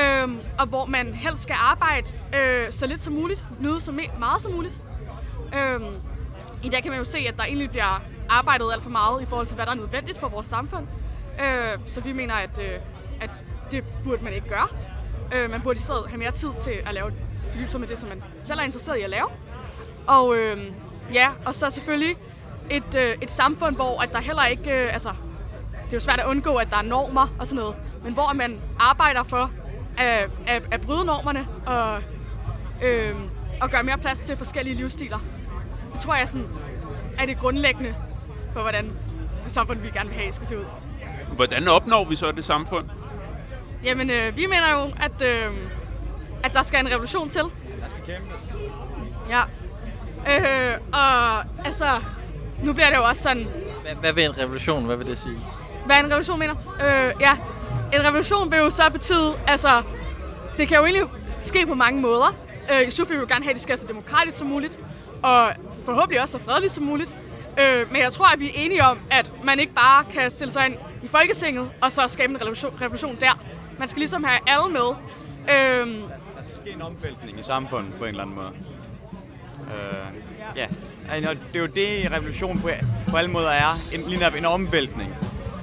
Speaker 11: Øhm, og hvor man helst skal arbejde øh, så lidt som muligt, nyde så meget som muligt. Øhm, I dag kan man jo se, at der egentlig bliver arbejdet alt for meget i forhold til, hvad der er nødvendigt for vores samfund. Øh, så vi mener, at, øh, at det burde man ikke gøre. Øh, man burde i stedet have mere tid til at lave fordybe sig med det, som man selv er interesseret i at lave. Og øh, ja, og så selvfølgelig et, øh, et samfund, hvor at der heller ikke, øh, altså, det er jo svært at undgå, at der er normer og sådan noget, men hvor man arbejder for at, at, at bryde normerne og, øh, og gøre mere plads til forskellige livsstiler. Det tror jeg sådan, er det grundlæggende for, hvordan det samfund, vi gerne vil have, skal se ud.
Speaker 3: Hvordan opnår vi så det samfund?
Speaker 11: Jamen, øh, vi mener jo, at, øh, at der skal en revolution til.
Speaker 12: Der skal kæmpes.
Speaker 11: Ja. Øh, og altså, nu bliver det jo også sådan,
Speaker 1: Hvad, hvad vil en revolution, hvad vil det sige?
Speaker 11: hvad en revolution mener. Øh, ja, en revolution vil jo så betyde, altså, det kan jo egentlig ske på mange måder. Øh, I SUF vil vi jo gerne have, at det skal være så demokratisk som muligt, og forhåbentlig også så fredeligt som muligt. Øh, men jeg tror, at vi er enige om, at man ikke bare kan stille sig ind i Folketinget, og så skabe en revolution, revolution der. Man skal ligesom have alle med. Øh,
Speaker 12: Der skal ske en omvæltning i samfundet på en eller anden måde. Øh, ja, Altså, Altså, det er jo det, revolution på, på alle måder er. En, lige netop en omvæltning.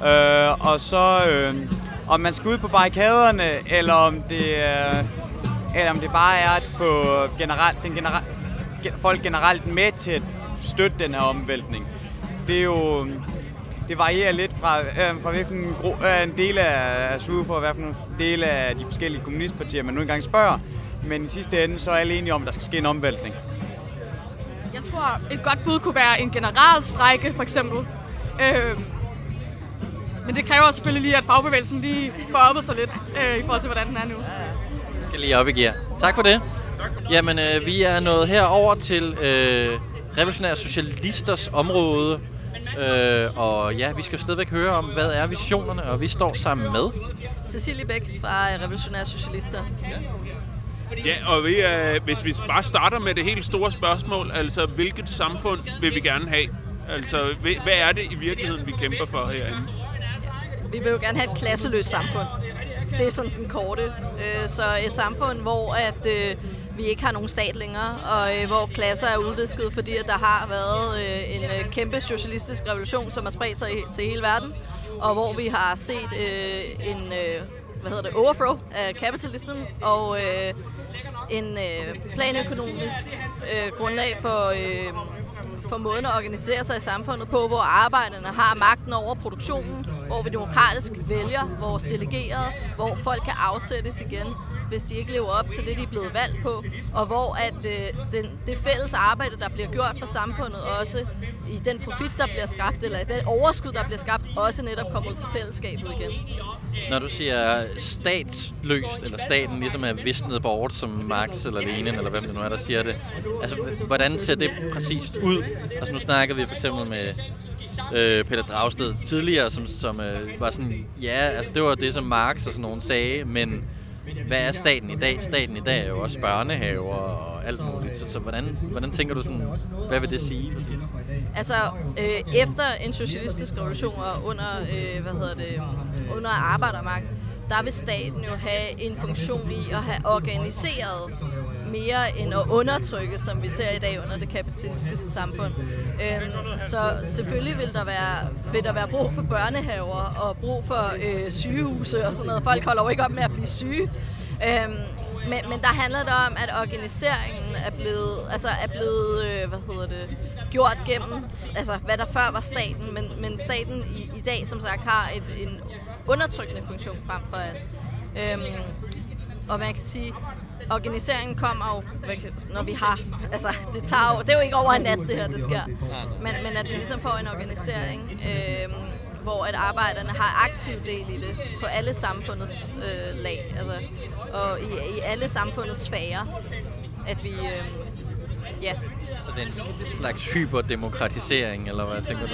Speaker 12: Øh, og så, øh, om man skal ud på barrikaderne, eller om det, er, eller om det bare er at få generelt, den generelt, folk generelt med til at støtte den her omvæltning. Det er jo... Det varierer lidt fra, øh, fra hvilken gro, øh, en del af SUF for hvilken del af de forskellige kommunistpartier, man nu engang spørger. Men i sidste ende, så er alle enige om, at der skal ske en omvæltning.
Speaker 11: Jeg tror, et godt bud kunne være en generalstrække, for eksempel. Øh, men det kræver selvfølgelig lige, at fagbevægelsen lige får oppet sig lidt, øh, i forhold til, hvordan den er nu.
Speaker 1: skal lige op i gear. Tak for det. Jamen, øh, vi er nået herover til øh, Revolutionære Socialisters område. Øh, og ja, vi skal stadigvæk høre om, hvad er visionerne, og vi står sammen med.
Speaker 13: Cecilie Bæk fra Revolutionære Socialister.
Speaker 3: Ja, og vi, øh, hvis vi bare starter med det helt store spørgsmål, altså hvilket samfund vil vi gerne have? Altså, hva- hvad er det i virkeligheden, vi kæmper for herinde?
Speaker 13: Vi vil jo gerne have et klasseløst samfund. Det er sådan den korte. Øh, Så et samfund, hvor at, øh, vi ikke har nogen stat længere, og øh, hvor klasser er udvisket, fordi at der har været en kæmpe socialistisk revolution, som har spredt sig til hele verden, og hvor vi har set en hvad hedder det, overthrow af kapitalismen, og øh, en øh, planøkonomisk øh, grundlag for, øh, for måden at organisere sig i samfundet på, hvor arbejderne har magten over produktionen, hvor vi demokratisk vælger vores delegerede, hvor folk kan afsættes igen, hvis de ikke lever op til det, de er blevet valgt på, og hvor at øh, den, det fælles arbejde, der bliver gjort for samfundet også, i den profit, der bliver skabt, eller i den overskud, der bliver skabt, også netop kommer ud til fællesskabet igen.
Speaker 1: Når du siger statsløst, eller staten ligesom er visnet bort, som Marx eller Lenin, eller hvem det nu er, der siger det. Altså, hvordan ser det præcist ud? Altså, nu snakker vi for eksempel med øh, Peter Dragsted tidligere, som, som øh, var sådan, ja, altså det var det, som Marx og sådan nogen sagde, men hvad er staten i dag? Staten i dag er jo også børnehaver og alt muligt. Så, så hvordan, hvordan tænker du sådan, hvad vil det sige præcis?
Speaker 13: Altså, øh, efter en socialistisk revolution og under, øh, hvad hedder det, under arbejdermagt, der vil staten jo have en funktion i at have organiseret mere end at undertrykke, som vi ser i dag under det kapitalistiske samfund. Øhm, så selvfølgelig vil der, være, vil der være brug for børnehaver og brug for øh, sygehuse og sådan noget. Folk holder jo ikke op med at blive syge. Øhm, men, men der handler det om, at organiseringen er blevet, altså er blevet øh, hvad hedder det, gjort gennem, altså hvad der før var staten, men, men staten i, i dag som sagt har et, en undertrykkende funktion frem for alt. Øhm, og man kan sige, organiseringen kommer jo, når vi har, altså det tager jo, det er jo ikke over en nat det her, det sker. Men, men at vi ligesom får en organisering, øhm, hvor at arbejderne har aktiv del i det på alle samfundets øh, lag, altså, og i, i alle samfundets sfærer, at vi, øh, ja,
Speaker 1: Så det er en slags hyperdemokratisering, eller hvad tænker du?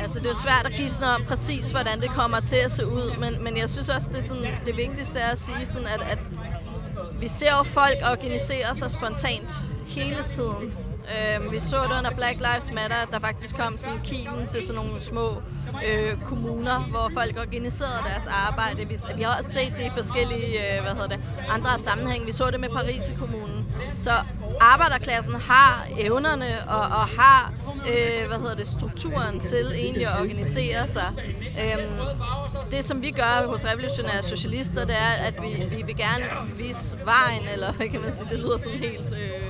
Speaker 13: Altså, det er svært at give sådan om præcis, hvordan det kommer til at se ud, men, men jeg synes også, det, er sådan, det vigtigste er at sige, sådan at, at vi ser jo folk organisere sig spontant hele tiden. Øh, vi så det under Black Lives Matter, at der faktisk kom sådan kimen til sådan nogle små øh, kommuner, hvor folk organiserede deres arbejde. Vi, vi har også set det i forskellige øh, hvad hedder det, andre sammenhæng. Vi så det med Paris kommunen. Så arbejderklassen har evnerne og, og har øh, hvad hedder det, strukturen til egentlig at organisere sig. Øhm, det, som vi gør hos Revolutionære Socialister, det er, at vi, vi vil gerne vise vejen, eller hvad kan man sige, det lyder sådan helt øh,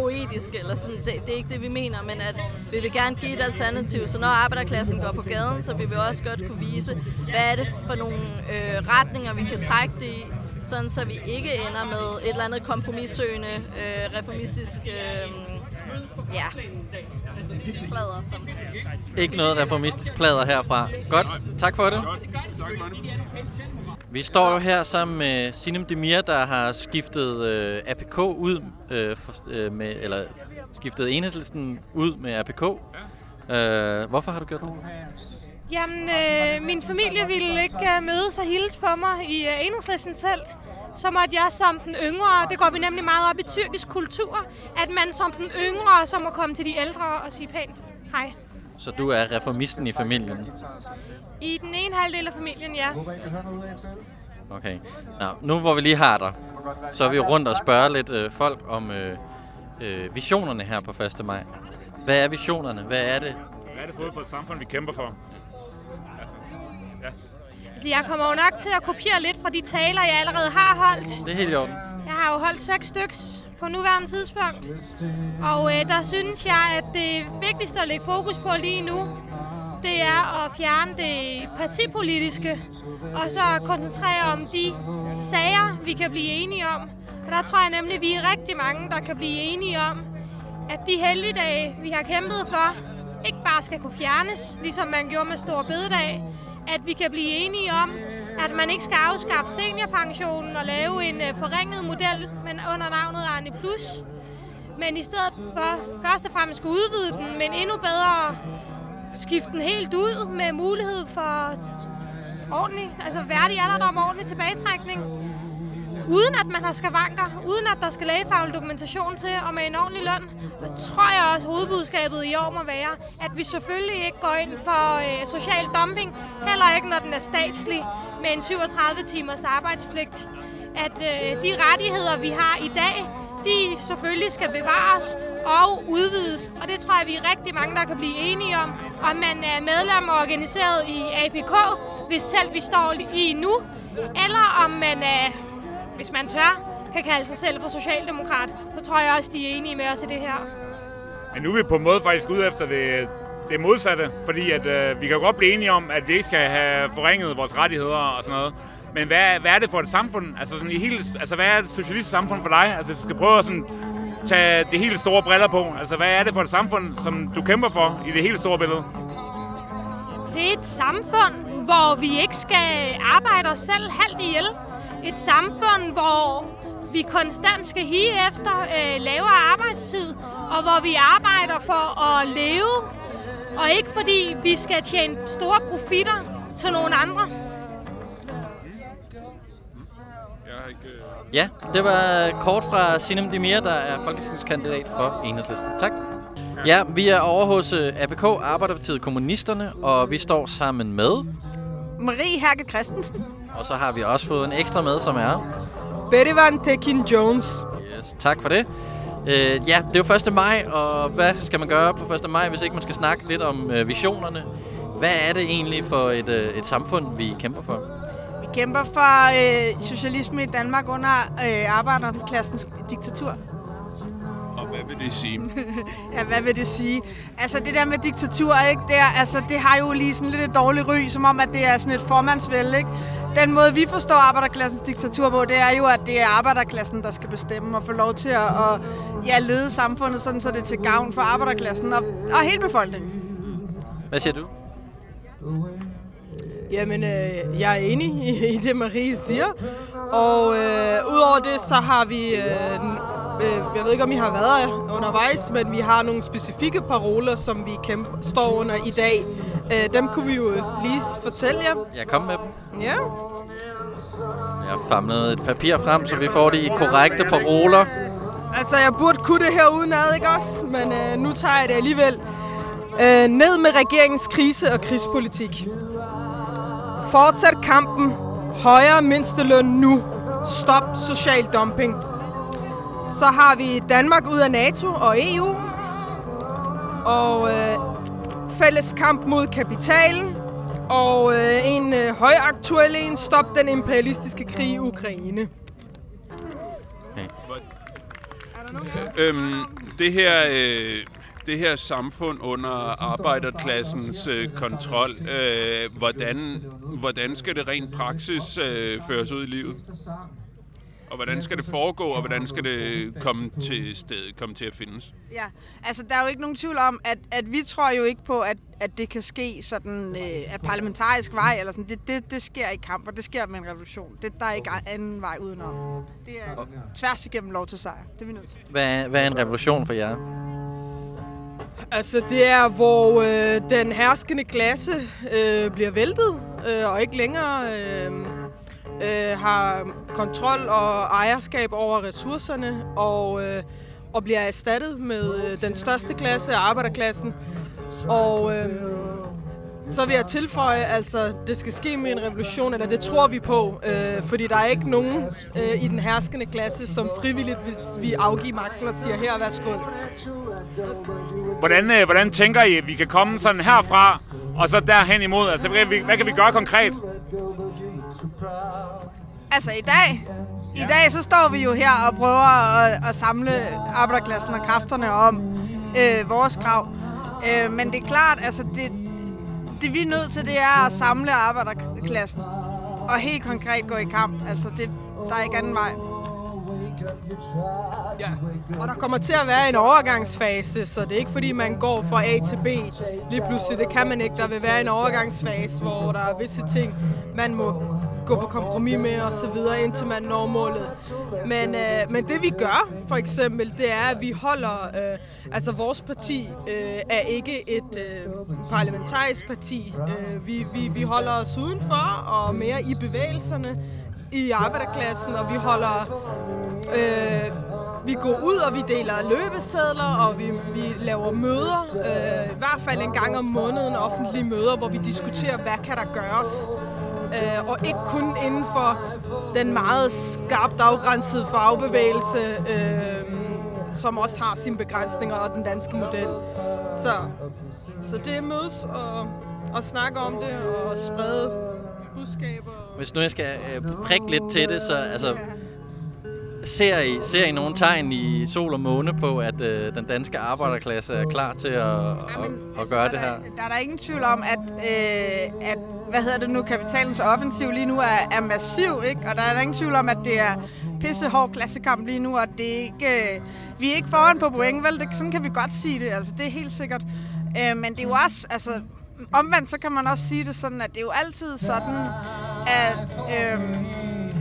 Speaker 13: poetisk, eller sådan, det, det er ikke det, vi mener, men at vi vil gerne give et alternativ, så når arbejderklassen går på gaden, så vi vil også godt kunne vise, hvad er det for nogle øh, retninger, vi kan trække det i, sådan så vi ikke ender med et eller andet kompromissøgende, øh, reformistisk, øh, ja, plader, som
Speaker 1: Ikke noget reformistisk plader herfra. Godt, tak for det. Vi står jo her sammen med Sinem Demir, der har skiftet øh, APK ud øh, for, øh, med, eller skiftet enhedslisten ud med APK. Øh, hvorfor har du gjort det?
Speaker 14: Jamen, øh, min familie ville ikke øh, mødes og hilse på mig i øh, enhedslistens telt. Så måtte jeg som den yngre, det går vi nemlig meget op i tyrkisk kultur, at man som den yngre så må komme til de ældre og sige pænt hej.
Speaker 1: Så du er reformisten i familien?
Speaker 14: I den ene halvdel af familien, ja.
Speaker 1: Okay. Nå, nu hvor vi lige har dig, så er vi rundt og spørger lidt øh, folk om øh, øh, visionerne her på 1. maj. Hvad er visionerne? Hvad er det?
Speaker 2: Hvad er det for, for et samfund, vi kæmper for?
Speaker 14: Altså, jeg kommer jo nok til at kopiere lidt fra de taler, jeg allerede har holdt.
Speaker 1: Det er helt i orden.
Speaker 14: Jeg har jo holdt seks styks på nuværende tidspunkt. Og øh, der synes jeg, at det vigtigste at lægge fokus på lige nu, det er at fjerne det partipolitiske, og så koncentrere om de sager, vi kan blive enige om. Og der tror jeg nemlig, at vi er rigtig mange, der kan blive enige om, at de helligdage, vi har kæmpet for, ikke bare skal kunne fjernes, ligesom man gjorde med Stor Bededag, at vi kan blive enige om, at man ikke skal afskaffe seniorpensionen og lave en øh, forringet model, men under navnet Arne Plus. Men i stedet for først og fremmest skal udvide den, men endnu bedre skifte den helt ud med mulighed for ordentlig, altså værdig alderdom og ordentlig tilbagetrækning. Uden at man har skavanker, uden at der skal lægefaglig dokumentation til, og med en ordentlig løn, så tror jeg også, at hovedbudskabet i år må være, at vi selvfølgelig ikke går ind for øh, social dumping, heller ikke når den er statslig, med en 37 timers arbejdspligt. At øh, de rettigheder, vi har i dag, de selvfølgelig skal bevares og udvides. Og det tror jeg, vi er rigtig mange, der kan blive enige om. Om man er medlem og organiseret i APK, hvis selv vi står i nu, eller om man er, hvis man tør, kan kalde sig selv for socialdemokrat, så tror jeg også, de er enige med os i det her.
Speaker 2: Men nu er vi på en måde faktisk ude efter det, det modsatte, fordi at, øh, vi kan godt blive enige om, at vi ikke skal have forringet vores rettigheder og sådan noget. Men hvad, hvad er det for et samfund? Altså, sådan i hele, altså hvad er et socialistisk samfund for dig? Altså, hvis du skal prøve at sådan, tage det helt store briller på. Altså, hvad er det for et samfund, som du kæmper for i det helt store billede?
Speaker 14: Det er et samfund, hvor vi ikke skal arbejde os selv halvt ihjel. Et samfund, hvor vi konstant skal hige efter øh, lavere arbejdstid, og hvor vi arbejder for at leve, og ikke fordi vi skal tjene store profitter til nogle andre.
Speaker 1: Ja, det var kort fra Sinem Demir, der er folketingskandidat for Enhedslisten. Tak. Ja, vi er over hos øh, APK, Arbejderpartiet Kommunisterne, og vi står sammen med...
Speaker 15: Marie Herke Christensen.
Speaker 1: Og så har vi også fået en ekstra med, som er...
Speaker 15: Bettyvan Tekin Jones.
Speaker 1: Yes, tak for det. Øh, ja, det er jo 1. maj, og hvad skal man gøre på 1. maj, hvis ikke man skal snakke lidt om øh, visionerne? Hvad er det egentlig for et, øh, et samfund, vi kæmper for?
Speaker 15: Vi kæmper for øh, socialisme i Danmark under øh, arbejderklassens diktatur.
Speaker 3: Og hvad vil det sige?
Speaker 15: ja, hvad vil det sige? Altså, det der med diktatur, ikke? Det, er, altså, det har jo lige sådan lidt et dårligt ry, som om, at det er sådan et formandsvælde, ikke? Den måde, vi forstår arbejderklassens diktatur på, det er jo, at det er arbejderklassen, der skal bestemme og få lov til at, at ja, lede samfundet, sådan, så det er til gavn for arbejderklassen og, og hele befolkningen.
Speaker 1: Hvad siger du?
Speaker 15: Jamen, øh, jeg er enig i, i det, Marie siger. Og øh, udover det, så har vi... Øh, øh, jeg ved ikke, om I har været undervejs, men vi har nogle specifikke paroler, som vi kæmper, står under i dag. Øh, dem kunne vi jo lige fortælle jer.
Speaker 1: Jeg kom med dem.
Speaker 15: Ja.
Speaker 1: Jeg har famlet et papir frem, så vi får de korrekte paroler.
Speaker 15: Altså, jeg burde kunne det her udenad, ikke også? Men øh, nu tager jeg det alligevel. Øh, ned med regeringens krise- og krigspolitik. Fortsæt kampen. Højere mindsteløn nu. Stop social dumping. Så har vi Danmark ud af NATO og EU. Og øh, fælles kamp mod kapitalen. Og øh, en øh, højaktuel en. Stop den imperialistiske krig i Ukraine.
Speaker 3: Øhm, det her... Øh, det her samfund under arbejderklassens øh, kontrol, øh, hvordan, hvordan skal det rent praksis øh, føres ud i livet? Og hvordan skal det foregå, og hvordan skal det komme til stedet, komme til at findes?
Speaker 15: Ja, altså der er jo ikke nogen tvivl om, at, at vi tror jo ikke på, at, at det kan ske sådan øh, af parlamentarisk vej, eller sådan. Det, det, det sker i kamp, og det sker med en revolution. Det, der er ikke anden vej udenom. Det er tværs igennem lov til sejr. Det er vi nødt til.
Speaker 1: Hvad, er- hvad er en revolution for jer?
Speaker 15: Altså, det er, hvor øh, den herskende klasse øh, bliver væltet, øh, og ikke længere øh, øh, har kontrol og ejerskab over ressourcerne, og, øh, og bliver erstattet med øh, den største klasse, arbejderklassen. Og øh, så vil jeg tilføje, altså, det skal ske med en revolution, eller det tror vi på, øh, fordi der er ikke nogen øh, i den herskende klasse, som frivilligt, hvis vi afgiver magten og siger, her, værsgo.
Speaker 2: Hvordan, øh, hvordan tænker I, at vi kan komme sådan herfra, og så derhen imod? Altså, hvad kan vi, hvad kan vi gøre konkret?
Speaker 15: Altså i dag, i dag så står vi jo her og prøver at, at samle arbejderklassen og kræfterne om øh, vores krav. Øh, men det er klart, altså det, det vi er nødt til, det er at samle arbejderklassen. Og helt konkret gå i kamp. Altså det, der er ikke anden vej. Ja. Og der kommer til at være en overgangsfase, så det er ikke fordi, man går fra A til B lige pludselig. Det kan man ikke. Der vil være en overgangsfase, hvor der er visse ting, man må gå på kompromis med og så videre, indtil man når målet. Men, øh, men det vi gør, for eksempel, det er, at vi holder... Øh, altså, vores parti øh, er ikke et øh, parlamentarisk parti. Øh, vi, vi, vi holder os udenfor og mere i bevægelserne i arbejderklassen, og vi holder... Øh, vi går ud, og vi deler løbesedler, og vi, vi laver møder, øh, i hvert fald en gang om måneden, offentlige møder, hvor vi diskuterer, hvad kan der gøres. Øh, og ikke kun inden for den meget skarpt afgrænsede fagbevægelse, øh, som også har sine begrænsninger, og den danske model. Så, så det er mødes og, og snakke om det, og sprede budskaber.
Speaker 1: Hvis nu jeg skal øh, prikke lidt til det, så altså... Ser I, ser I nogle tegn i sol og måne på, at øh, den danske arbejderklasse er klar til at, at, at gøre det her?
Speaker 15: Der er der ingen tvivl om, at, øh, at hvad hedder det nu, kapitalens offensiv lige nu er, er massiv, ikke? Og der er der ingen tvivl om, at det er pissehård klassekamp lige nu, og det er ikke, øh, vi er ikke foran på point, vel? Det, sådan kan vi godt sige det, altså det er helt sikkert. Øh, men det er jo også, altså omvendt så kan man også sige det sådan, at det er jo altid sådan, at, øh,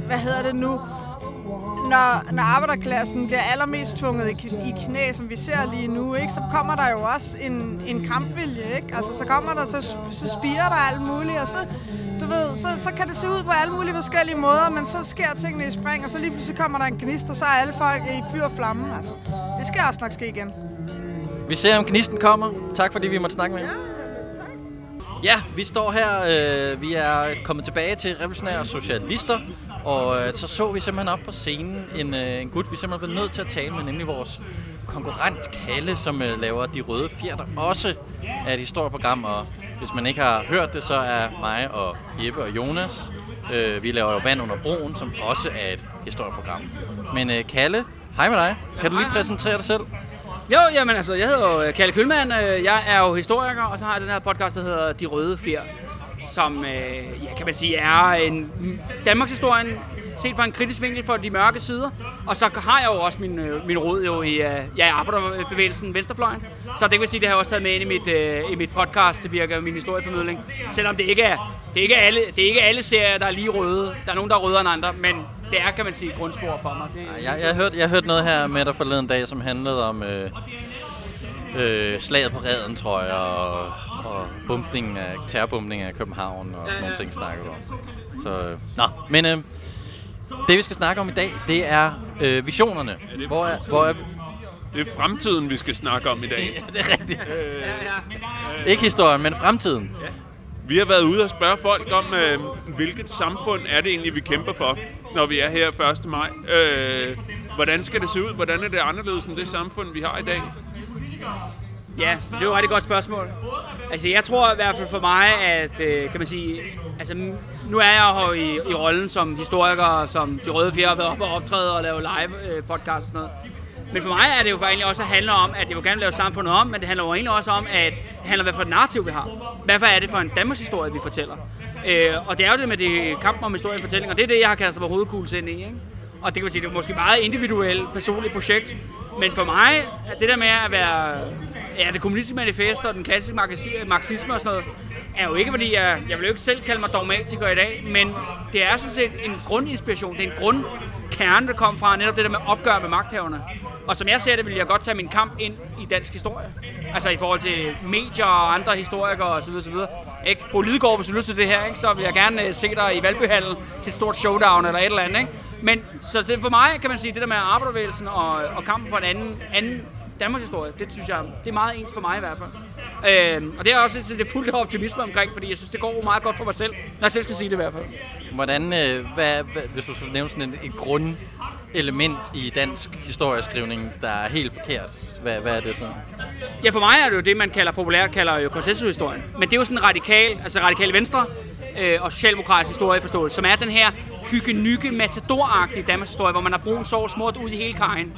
Speaker 15: hvad hedder det nu, når, når arbejderklassen bliver allermest tvunget i, i knæ, som vi ser lige nu, ikke, så kommer der jo også en, en kampvilje. Ikke? Altså, så kommer der, så, så spiger der alt muligt, og så, du ved, så, så kan det se ud på alle mulige forskellige måder, men så sker tingene i spring, og så lige pludselig kommer der en gnist, og så er alle folk i fyr og flamme. Altså, det skal også nok ske igen.
Speaker 1: Vi ser, om gnisten kommer. Tak fordi vi måtte snakke med jer. Ja, vi står her. Øh, vi er kommet tilbage til Revolutionære Socialister. Og øh, så så vi simpelthen op på scenen en, øh, en gut, vi simpelthen blev nødt til at tale med, nemlig vores konkurrent Kalle, som øh, laver De Røde Fjer, der også er et historieprogram. Og hvis man ikke har hørt det, så er mig og Jeppe og Jonas. Øh, vi laver jo Vand under broen, som også er et historieprogram. Men øh, Kalle, hej med dig. Kan du lige præsentere dig selv?
Speaker 16: Jo, jamen altså, jeg hedder jo Kalle Kølmann. Øh, jeg er jo historiker, og så har jeg den her podcast, der hedder De Røde Fjer, som, øh, ja, kan man sige, er en Danmarks historien set fra en kritisk vinkel for de mørke sider. Og så har jeg jo også min, øh, min rod jo i øh, ja, i arbejderbevægelsen Venstrefløjen. Så det vil sige, det har jeg også taget med ind i mit, øh, i mit podcast, det virker min historieformidling. Selvom det ikke er, det er ikke alle, det er ikke alle serier, der er lige røde. Der er nogen, der er rødere end andre, men det er, kan man sige, grundspor for mig. Det,
Speaker 1: Jeg, jeg, hørte, jeg hørte noget her med dig forleden dag, som handlede om øh, øh, slaget på redden, tror jeg, og, og bumpningen af, terrorbumpningen af København og sådan nogle ting snakker du om. Så, øh, nå, men øh, det vi skal snakke om i dag, det er øh, visionerne. Hvor er, hvor er,
Speaker 3: Det er fremtiden, vi skal snakke om i dag.
Speaker 1: ja, det er rigtigt. Ikke historien, men fremtiden.
Speaker 3: Vi har været ude og spørge folk om, øh, hvilket samfund er det egentlig, vi kæmper for, når vi er her 1. maj. Øh, hvordan skal det se ud? Hvordan er det anderledes end det samfund, vi har i dag?
Speaker 16: Ja, det er jo et rigtig godt spørgsmål. Altså, jeg tror i hvert fald for mig, at, øh, kan man sige, altså, nu er jeg jo i, i rollen som historiker, som De Røde Fjer har været op og optræde og lave live øh, podcast og sådan noget. Men for mig er det jo faktisk egentlig også at handle om, at jeg vil gerne lave samfundet om, men det handler jo egentlig også om, at det handler hvad for et narrativ vi har. Hvad for er det for en Danmarks historie, vi fortæller? Øh, og det er jo det med det kampen om historien fortælling, og det er det, jeg har kastet mig hovedkugles ind i. Ikke? Og det kan man sige, det er måske meget individuelt, personligt projekt. Men for mig er det der med at være ja, det kommunistiske manifest og den klassiske marxisme og sådan noget, er jo ikke fordi, jeg, jeg vil jo ikke selv kalde mig dogmatiker i dag, men det er sådan set en grundinspiration, det er en grundkerne, der kom fra netop det der med opgør med magthaverne. Og som jeg ser det, vil jeg godt tage min kamp ind i dansk historie. Altså i forhold til medier og andre historikere osv. osv. Ikke? Bo Lidegaard, hvis du lytter lyst til det her, ikke? så vil jeg gerne øh, se dig i Valbyhallen til et stort showdown eller et eller andet. Ikke? Men så det, for mig kan man sige, det der med arbejdervægelsen og, og kampen for en anden, anden Danmarks historie, det synes jeg, det er meget ens for mig i hvert fald. Øh, og det er også et, det fuldt optimisme omkring, fordi jeg synes, det går meget godt for mig selv, når jeg selv skal sige det i hvert fald.
Speaker 1: Hvordan, øh, hvad, hvad, hvis du skulle nævne sådan et, grund element i dansk historieskrivning, der er helt forkert, hvad, hvad er det så?
Speaker 16: Ja, for mig er det jo det, man kalder populært kalder jo konsensushistorien. Men det er jo sådan radikal, altså radikal venstre øh, og socialdemokratisk historieforståelse, som er den her hygge-nygge matador Danmarks historie, hvor man har brun sår smurt ud i hele kajen.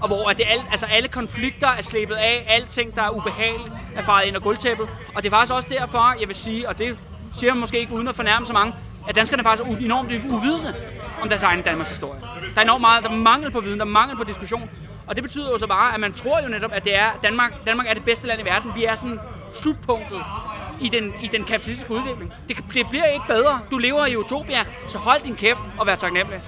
Speaker 16: Og hvor at det alt, altså alle konflikter er slæbet af, alting, der er ubehageligt, er faret ind og gulvtæppet. Og det er faktisk også derfor, jeg vil sige, og det siger man måske ikke uden at fornærme så mange, at danskerne er enormt uvidende om deres egen Danmarks historie. Der er enormt meget, der er mangel på viden, der er mangel på diskussion. Og det betyder jo så bare, at man tror jo netop, at det er Danmark, Danmark er det bedste land i verden. Vi er sådan slutpunktet i den, i den kapitalistiske udvikling. Det, det bliver ikke bedre. Du lever i utopia, så hold din kæft og vær taknemmelig.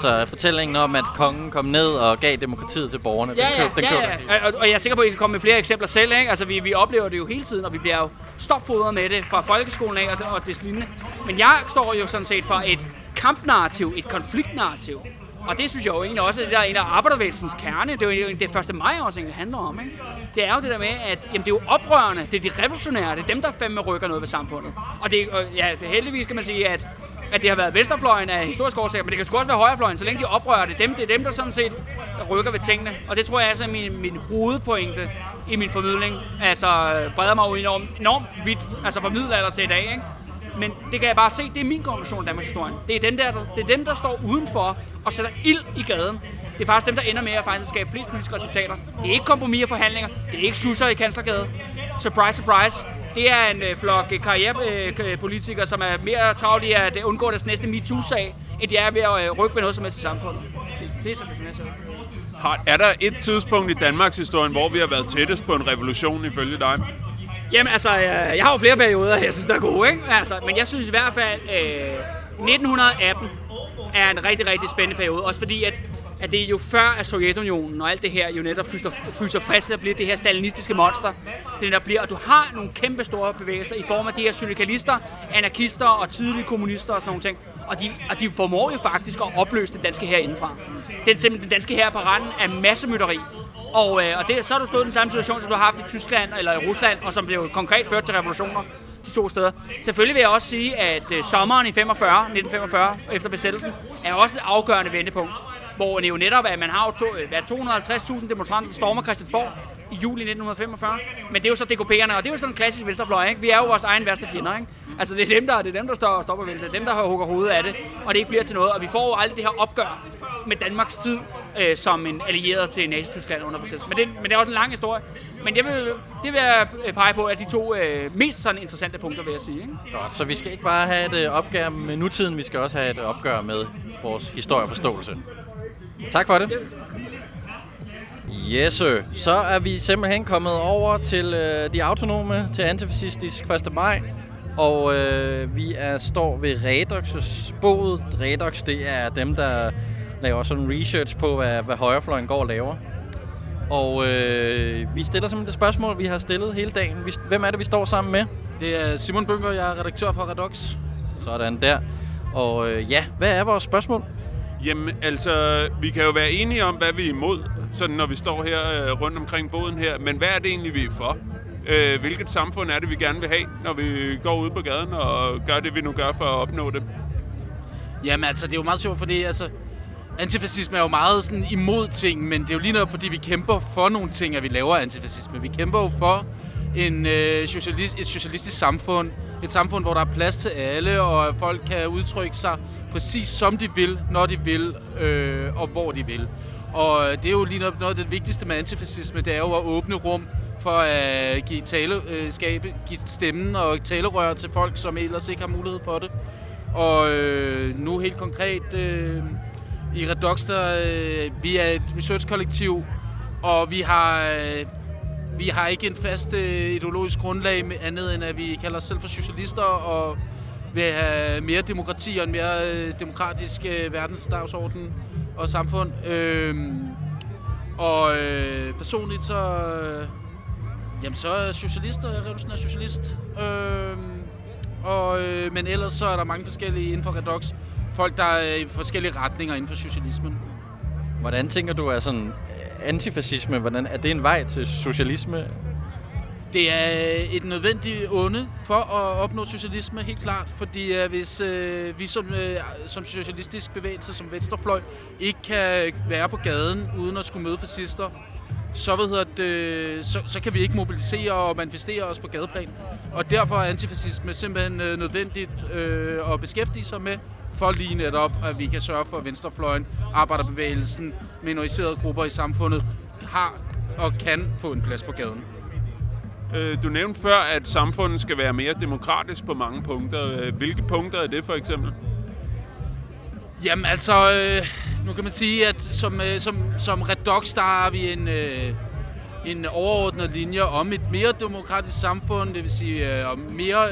Speaker 1: Så fortællingen om, at kongen kom ned og gav demokratiet til borgerne,
Speaker 16: Ja,
Speaker 1: den,
Speaker 16: ja,
Speaker 1: køb, den
Speaker 16: ja,
Speaker 1: køber
Speaker 16: ja. Og, og jeg er sikker på, at I kan komme med flere eksempler selv. Ikke? Altså, vi, vi oplever det jo hele tiden, og vi bliver jo stopfodret med det fra folkeskolen af og, og det lignende. Men jeg står jo sådan set for et kampnarrativ, et konfliktnarrativ. Og det synes jeg jo egentlig også, at det der er en af arbejdervægelsens kerne. Det er jo det første maj også egentlig handler om. Ikke? Det er jo det der med, at jamen, det er jo oprørende, det er de revolutionære, det er dem, der fandme rykker noget ved samfundet. Og det, og, ja, det, heldigvis kan man sige, at at det har været venstrefløjen af historisk årsager, men det kan sgu også være højrefløjen, så længe de oprører det. Dem, det er dem, der sådan set rykker ved tingene. Og det tror jeg altså er min, min hovedpointe i min formidling. Altså øh, breder mig ud enormt, enormt vidt, altså fra middelalder til i dag, ikke? Men det kan jeg bare se, det er min konklusion af Danmarks historien. Det er, den der, det er dem, der står udenfor og sætter ild i gaden. Det er faktisk dem, der ender med at faktisk skabe flest politiske resultater. Det er ikke kompromis og forhandlinger. Det er ikke susser i kanslergade. Surprise, surprise. Det er en øh, flok karrierepolitikere, som er mere travlt i at øh, undgå deres næste MeToo-sag, end de er ved at øh, rykke med noget som helst i samfundet. Det, det er sådan, jeg det.
Speaker 3: Har, er der et tidspunkt i Danmarks historie, hvor vi har været tættest på en revolution ifølge dig?
Speaker 16: Jamen altså, jeg, jeg har jo flere perioder, jeg synes, der er gode, ikke? Altså, men jeg synes i hvert fald, øh, 1918 er en rigtig, rigtig spændende periode. Også fordi, at, at det er jo før, at Sovjetunionen og alt det her jo netop fyser, fyser frisk og at blive det her stalinistiske monster. Det der bliver, og du har nogle kæmpe store bevægelser i form af de her syndikalister, anarkister og tidlige kommunister og sådan nogle ting. Og de, og de formår jo faktisk at opløse den danske her indenfra. Det er simpelthen den danske her på randen af massemytteri. Og, øh, og det, så har du stået i den samme situation, som du har haft i Tyskland eller i Rusland, og som blev konkret ført til revolutioner de to steder. Selvfølgelig vil jeg også sige, at øh, sommeren i 45, 1945, efter besættelsen, er også et afgørende vendepunkt. Hvor det jo netop er, at man har jo to, hvad, 250.000 demonstranter, der stormer Christiansborg i juli 1945. Men det er jo så DKP'erne, og det er jo sådan en klassisk venstrefløj, ikke? Vi er jo vores egen værste fjender, ikke? Altså, det er dem, der, det er dem, der står, og stopper vel. Det er dem, der hugger hovedet af det, og det ikke bliver til noget. Og vi får jo aldrig det her opgør med Danmarks tid øh, som en allieret til Nazi-Tyskland under besættelsen. Men det, men det er også en lang historie. Men det vil, det vil jeg øh, pege på, at de to øh, mest sådan interessante punkter, vil jeg sige. Ikke?
Speaker 1: Godt, så vi skal ikke bare have et øh, opgør med nutiden, vi skal også have et opgør med vores historieforståelse. Tak for det.
Speaker 16: Yes.
Speaker 1: Sir. Så er vi simpelthen kommet over til øh, de autonome, til antifascistisk 1. maj. Og øh, vi er, står ved Redox' båd. Redox, det er dem, der laver sådan research på, hvad, hvad højrefløjen går og laver. Og øh, vi stiller simpelthen det spørgsmål, vi har stillet hele dagen. Vi, hvem er det, vi står sammen med?
Speaker 17: Det er Simon Bønker, jeg er redaktør på Redox.
Speaker 1: Sådan der. Og øh, ja, hvad er vores spørgsmål?
Speaker 3: Jamen, altså, vi kan jo være enige om, hvad vi er imod, sådan når vi står her øh, rundt omkring båden her. Men hvad er det egentlig, vi er for? Øh, hvilket samfund er det, vi gerne vil have, når vi går ud på gaden og gør det, vi nu gør for at opnå det?
Speaker 17: Jamen altså, det er jo meget sjovt, fordi altså, antifascisme er jo meget sådan imod ting, men det er jo lige noget, fordi vi kæmper for nogle ting, at vi laver antifascisme. Vi kæmper jo for en, øh, socialist, et socialistisk samfund. Et samfund, hvor der er plads til alle, og folk kan udtrykke sig præcis som de vil, når de vil, øh, og hvor de vil. Og øh, det er jo lige noget, noget af det vigtigste med antifascisme, det er jo at åbne rum for at give, tale, øh, skabe, give stemmen og talerør til folk, som ellers ikke har mulighed for det. Og øh, nu helt konkret øh, I Redox, der, øh, vi er et research-kollektiv, og vi har, øh, vi har ikke en fast øh, ideologisk grundlag med andet end, at vi kalder os selv for socialister, og vil have mere demokrati og en mere øh, demokratisk øh, verdensdagsorden og samfund. Øh, og øh, personligt så, øh, jamen så er socialister socialist, og jeg revolutionær socialist. Øh, og, øh, men ellers så er der mange forskellige inden for Redox. Folk, der er i forskellige retninger inden for socialismen.
Speaker 1: Hvordan tænker du, er sådan antifascisme, hvordan, er det en vej til socialisme?
Speaker 17: Det er et nødvendigt onde for at opnå socialisme, helt klart. Fordi øh, hvis øh, vi som, øh, som socialistisk bevægelse, som venstrefløj, ikke kan være på gaden uden at skulle møde fascister, så, hvad hedder det, så, så kan vi ikke mobilisere og manifestere os på gadeplan. Og derfor er antifascisme simpelthen øh, nødvendigt øh, at beskæftige sig med, for lige netop, at vi kan sørge for, at venstrefløjen, arbejderbevægelsen, minoriserede grupper i samfundet har og kan få en plads på gaden.
Speaker 3: Øh, Du nævnte før, at samfundet skal være mere demokratisk på mange punkter. Øh, Hvilke punkter er det for eksempel?
Speaker 17: Jamen altså, øh, nu kan man sige, at som, som, som Redox, der har vi en, en overordnet linje om et mere demokratisk samfund, det vil sige om mere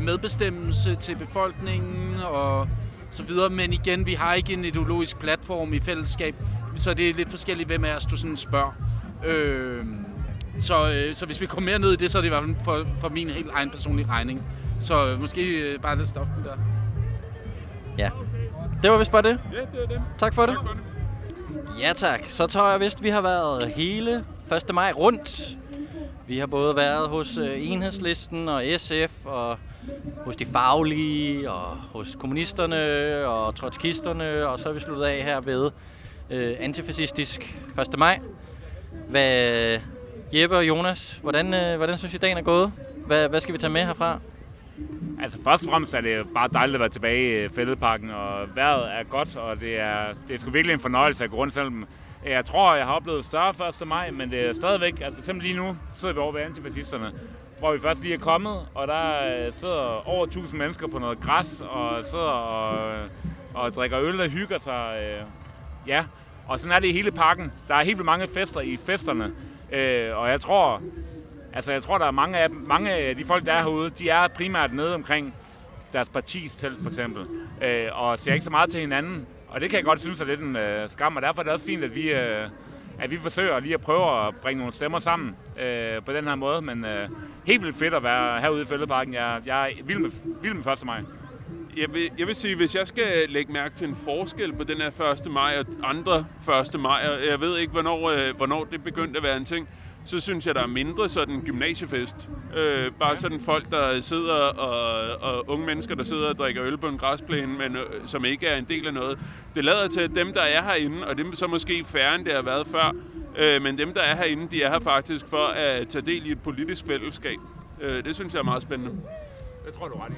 Speaker 17: medbestemmelse til befolkningen og så videre. Men igen, vi har ikke en ideologisk platform i fællesskab, så det er lidt forskelligt, hvem af os du sådan spørger. Øh, så, øh, så hvis vi kommer mere ned i det, så er det i hvert fald for, for min helt egen personlige regning. Så øh, måske øh, bare lidt stoppe den der.
Speaker 1: Ja. Det var vist bare det.
Speaker 3: Ja, det er det.
Speaker 1: Tak for det. Ja tak. Så tror jeg vist, vi har været hele 1. maj rundt. Vi har både været hos øh, Enhedslisten og SF og hos de faglige og hos kommunisterne og trotskisterne, og så er vi sluttet af her ved øh, antifascistisk 1. maj. Hvad, Jeppe og Jonas, hvordan, øh, hvordan synes I dagen er gået? Hvad, hvad skal vi tage med herfra?
Speaker 2: Altså først og fremmest er det bare dejligt at være tilbage i Fældeparken, og vejret er godt, og det er, det er sgu virkelig en fornøjelse at gå rundt, selvom jeg tror, jeg har oplevet større 1. maj, men det er stadigvæk, altså simpelthen lige nu sidder vi over ved antifascisterne, hvor vi først lige er kommet, og der øh, sidder over 1000 mennesker på noget græs, og sidder og, øh, og drikker øl og hygger sig. Øh, ja, og sådan er det i hele parken. Der er helt vildt mange fester i festerne, og jeg tror, Altså, jeg tror, der er mange af, mange af de folk, der er herude, de er primært nede omkring deres partis telt, for eksempel, og ser ikke så meget til hinanden. Og det kan jeg godt synes er lidt en øh, skam, og derfor er det også fint, at vi, øh, at vi forsøger lige at prøve at bringe nogle stemmer sammen øh, på den her måde. Men øh, helt vildt fedt at være herude i Fældeparken. Jeg, jeg er vild med, vild med 1. maj.
Speaker 3: Jeg vil, jeg vil sige, hvis jeg skal lægge mærke til en forskel på den her 1. maj og andre 1. maj, og jeg ved ikke, hvornår, øh, hvornår det begyndte at være en ting, så synes jeg, der er mindre sådan gymnasiefest. Øh, bare sådan folk, der sidder, og, og unge mennesker, der sidder og drikker øl på en græsplæne, men øh, som ikke er en del af noget. Det lader til, at dem, der er herinde, og dem er så måske færre, end det har været før, øh, men dem, der er herinde, de er her faktisk for at tage del i et politisk fællesskab. Øh, det synes jeg er meget spændende.
Speaker 2: Det tror du ret i.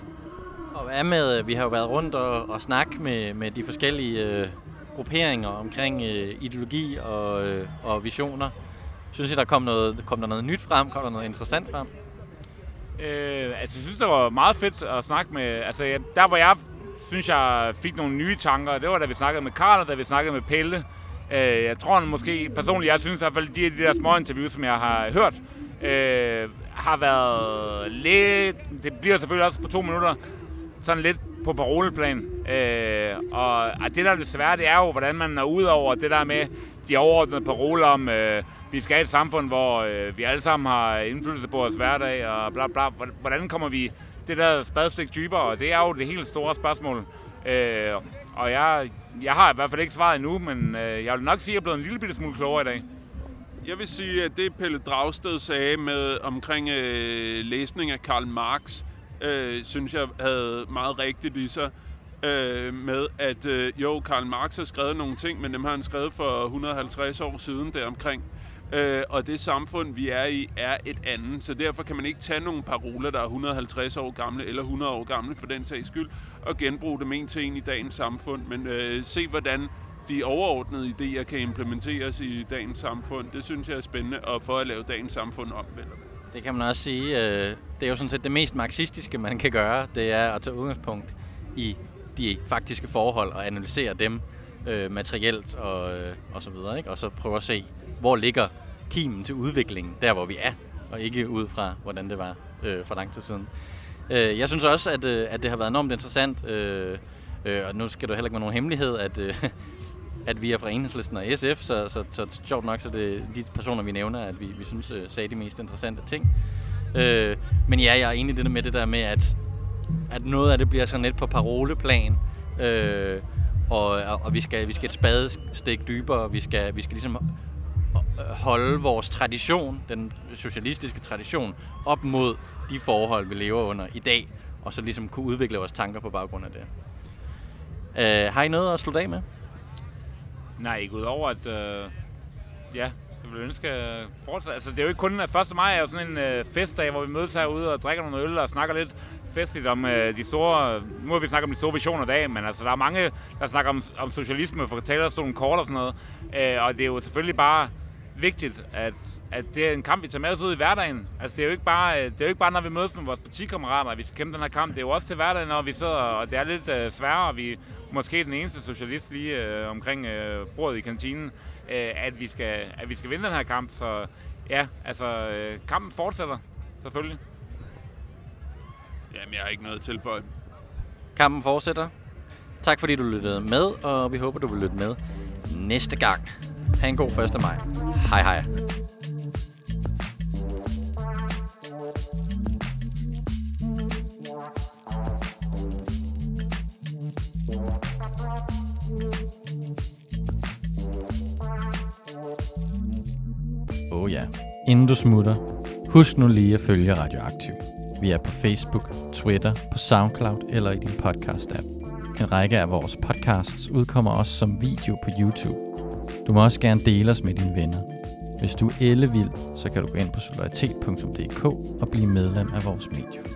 Speaker 1: Og hvad med, vi har jo været rundt og, og snakket med, med de forskellige øh, grupperinger omkring øh, ideologi og, øh, og visioner. Synes I, der kom, noget, kom der noget nyt frem? Kom der noget interessant frem?
Speaker 2: Øh, altså, jeg synes, det var meget fedt at snakke med... Altså, jeg, der hvor jeg synes, jeg fik nogle nye tanker, det var da vi snakkede med Karl, og da vi snakkede med Pelle. Øh, jeg tror måske personligt, jeg synes i hvert fald, de, de der små interviews, som jeg har hørt, øh, har været lidt... Det bliver selvfølgelig også på to minutter, sådan lidt på paroleplan. Øh, og, og det der er det svære, det er jo, hvordan man er ud over det der med de overordnede paroler om, øh, vi skal have et samfund, hvor øh, vi alle sammen har indflydelse på vores hverdag, og bla bla. Hvordan kommer vi det der spadestik dybere? Og det er jo det helt store spørgsmål. Øh, og jeg, jeg har i hvert fald ikke svaret endnu, men øh, jeg vil nok sige, at jeg er blevet en lille bitte smule klogere i dag.
Speaker 3: Jeg vil sige, at det Pelle Dragsted sagde med omkring øh, læsning af Karl Marx, øh, synes jeg havde meget rigtigt i sig. Øh, med at øh, jo, Karl Marx har skrevet nogle ting, men dem har han skrevet for 150 år siden deromkring. Øh, og det samfund, vi er i, er et andet. Så derfor kan man ikke tage nogle paroler, der er 150 år gamle eller 100 år gamle for den sags skyld, og genbruge dem en til en i dagens samfund. Men øh, se, hvordan de overordnede idéer kan implementeres i dagens samfund. Det synes jeg er spændende, og for at lave dagens samfund om. Vel?
Speaker 1: Det kan man også sige. Øh, det er jo sådan set det mest marxistiske, man kan gøre. Det er at tage udgangspunkt i de faktiske forhold og analysere dem øh, materielt og, øh, og så videre. Ikke? Og så prøve at se, hvor ligger kimen til udviklingen, der hvor vi er, og ikke ud fra, hvordan det var øh, for lang tid siden. Øh, jeg synes også, at, øh, at det har været enormt interessant, øh, øh, og nu skal du heller ikke være nogen hemmelighed, at, øh, at vi er fra Enhedslisten og SF, så, så, så sjovt nok, så det er de personer, vi nævner, at vi, vi synes øh, sagde de mest interessante ting. Øh, men ja, jeg er enig i det med det der med, at, at noget af det bliver sådan lidt på paroleplan, øh, og, og, og vi, skal, vi skal et spadestik dybere, vi skal, vi skal ligesom Øh, holde vores tradition, den socialistiske tradition, op mod de forhold, vi lever under i dag, og så ligesom kunne udvikle vores tanker på baggrund af det. Øh, har I noget at slutte af med?
Speaker 2: Nej, ikke udover at... Øh, ja, jeg vil ønske at fortsætte. Altså, det er jo ikke kun... 1. maj er jo sådan en øh, festdag, hvor vi mødes herude og drikker nogle øl og snakker lidt festligt om øh, de store... Nu har vi snakket om de store visioner i dag, men altså, der er mange, der snakker om, om socialisme for talerstolen kort og sådan noget. Øh, og det er jo selvfølgelig bare vigtigt, at, at det er en kamp, vi tager med os ud i hverdagen. Altså, det er jo ikke bare, det er jo ikke bare når vi mødes med vores partikammerater, at vi skal kæmpe den her kamp. Det er jo også til hverdagen, når vi sidder, og det er lidt uh, sværere, og vi er måske den eneste socialist lige uh, omkring uh, bordet i kantinen, uh, at, vi skal, at vi skal vinde den her kamp. Så ja, altså, uh, kampen fortsætter, selvfølgelig.
Speaker 3: Jamen, jeg har ikke noget til for
Speaker 1: Kampen fortsætter. Tak fordi du lyttede med, og vi håber, du vil lytte med næste gang. Ha' en god 1. maj. Hej hej. Oh ja. Inden du smutter, husk nu lige at følge Radioaktiv. Vi er på Facebook, Twitter, på SoundCloud eller i din podcast-app. En række af vores podcasts udkommer også som video på YouTube. Du må også gerne dele os med dine venner. Hvis du er ellevild, så kan du gå ind på solidaritet.dk og blive medlem af vores medie.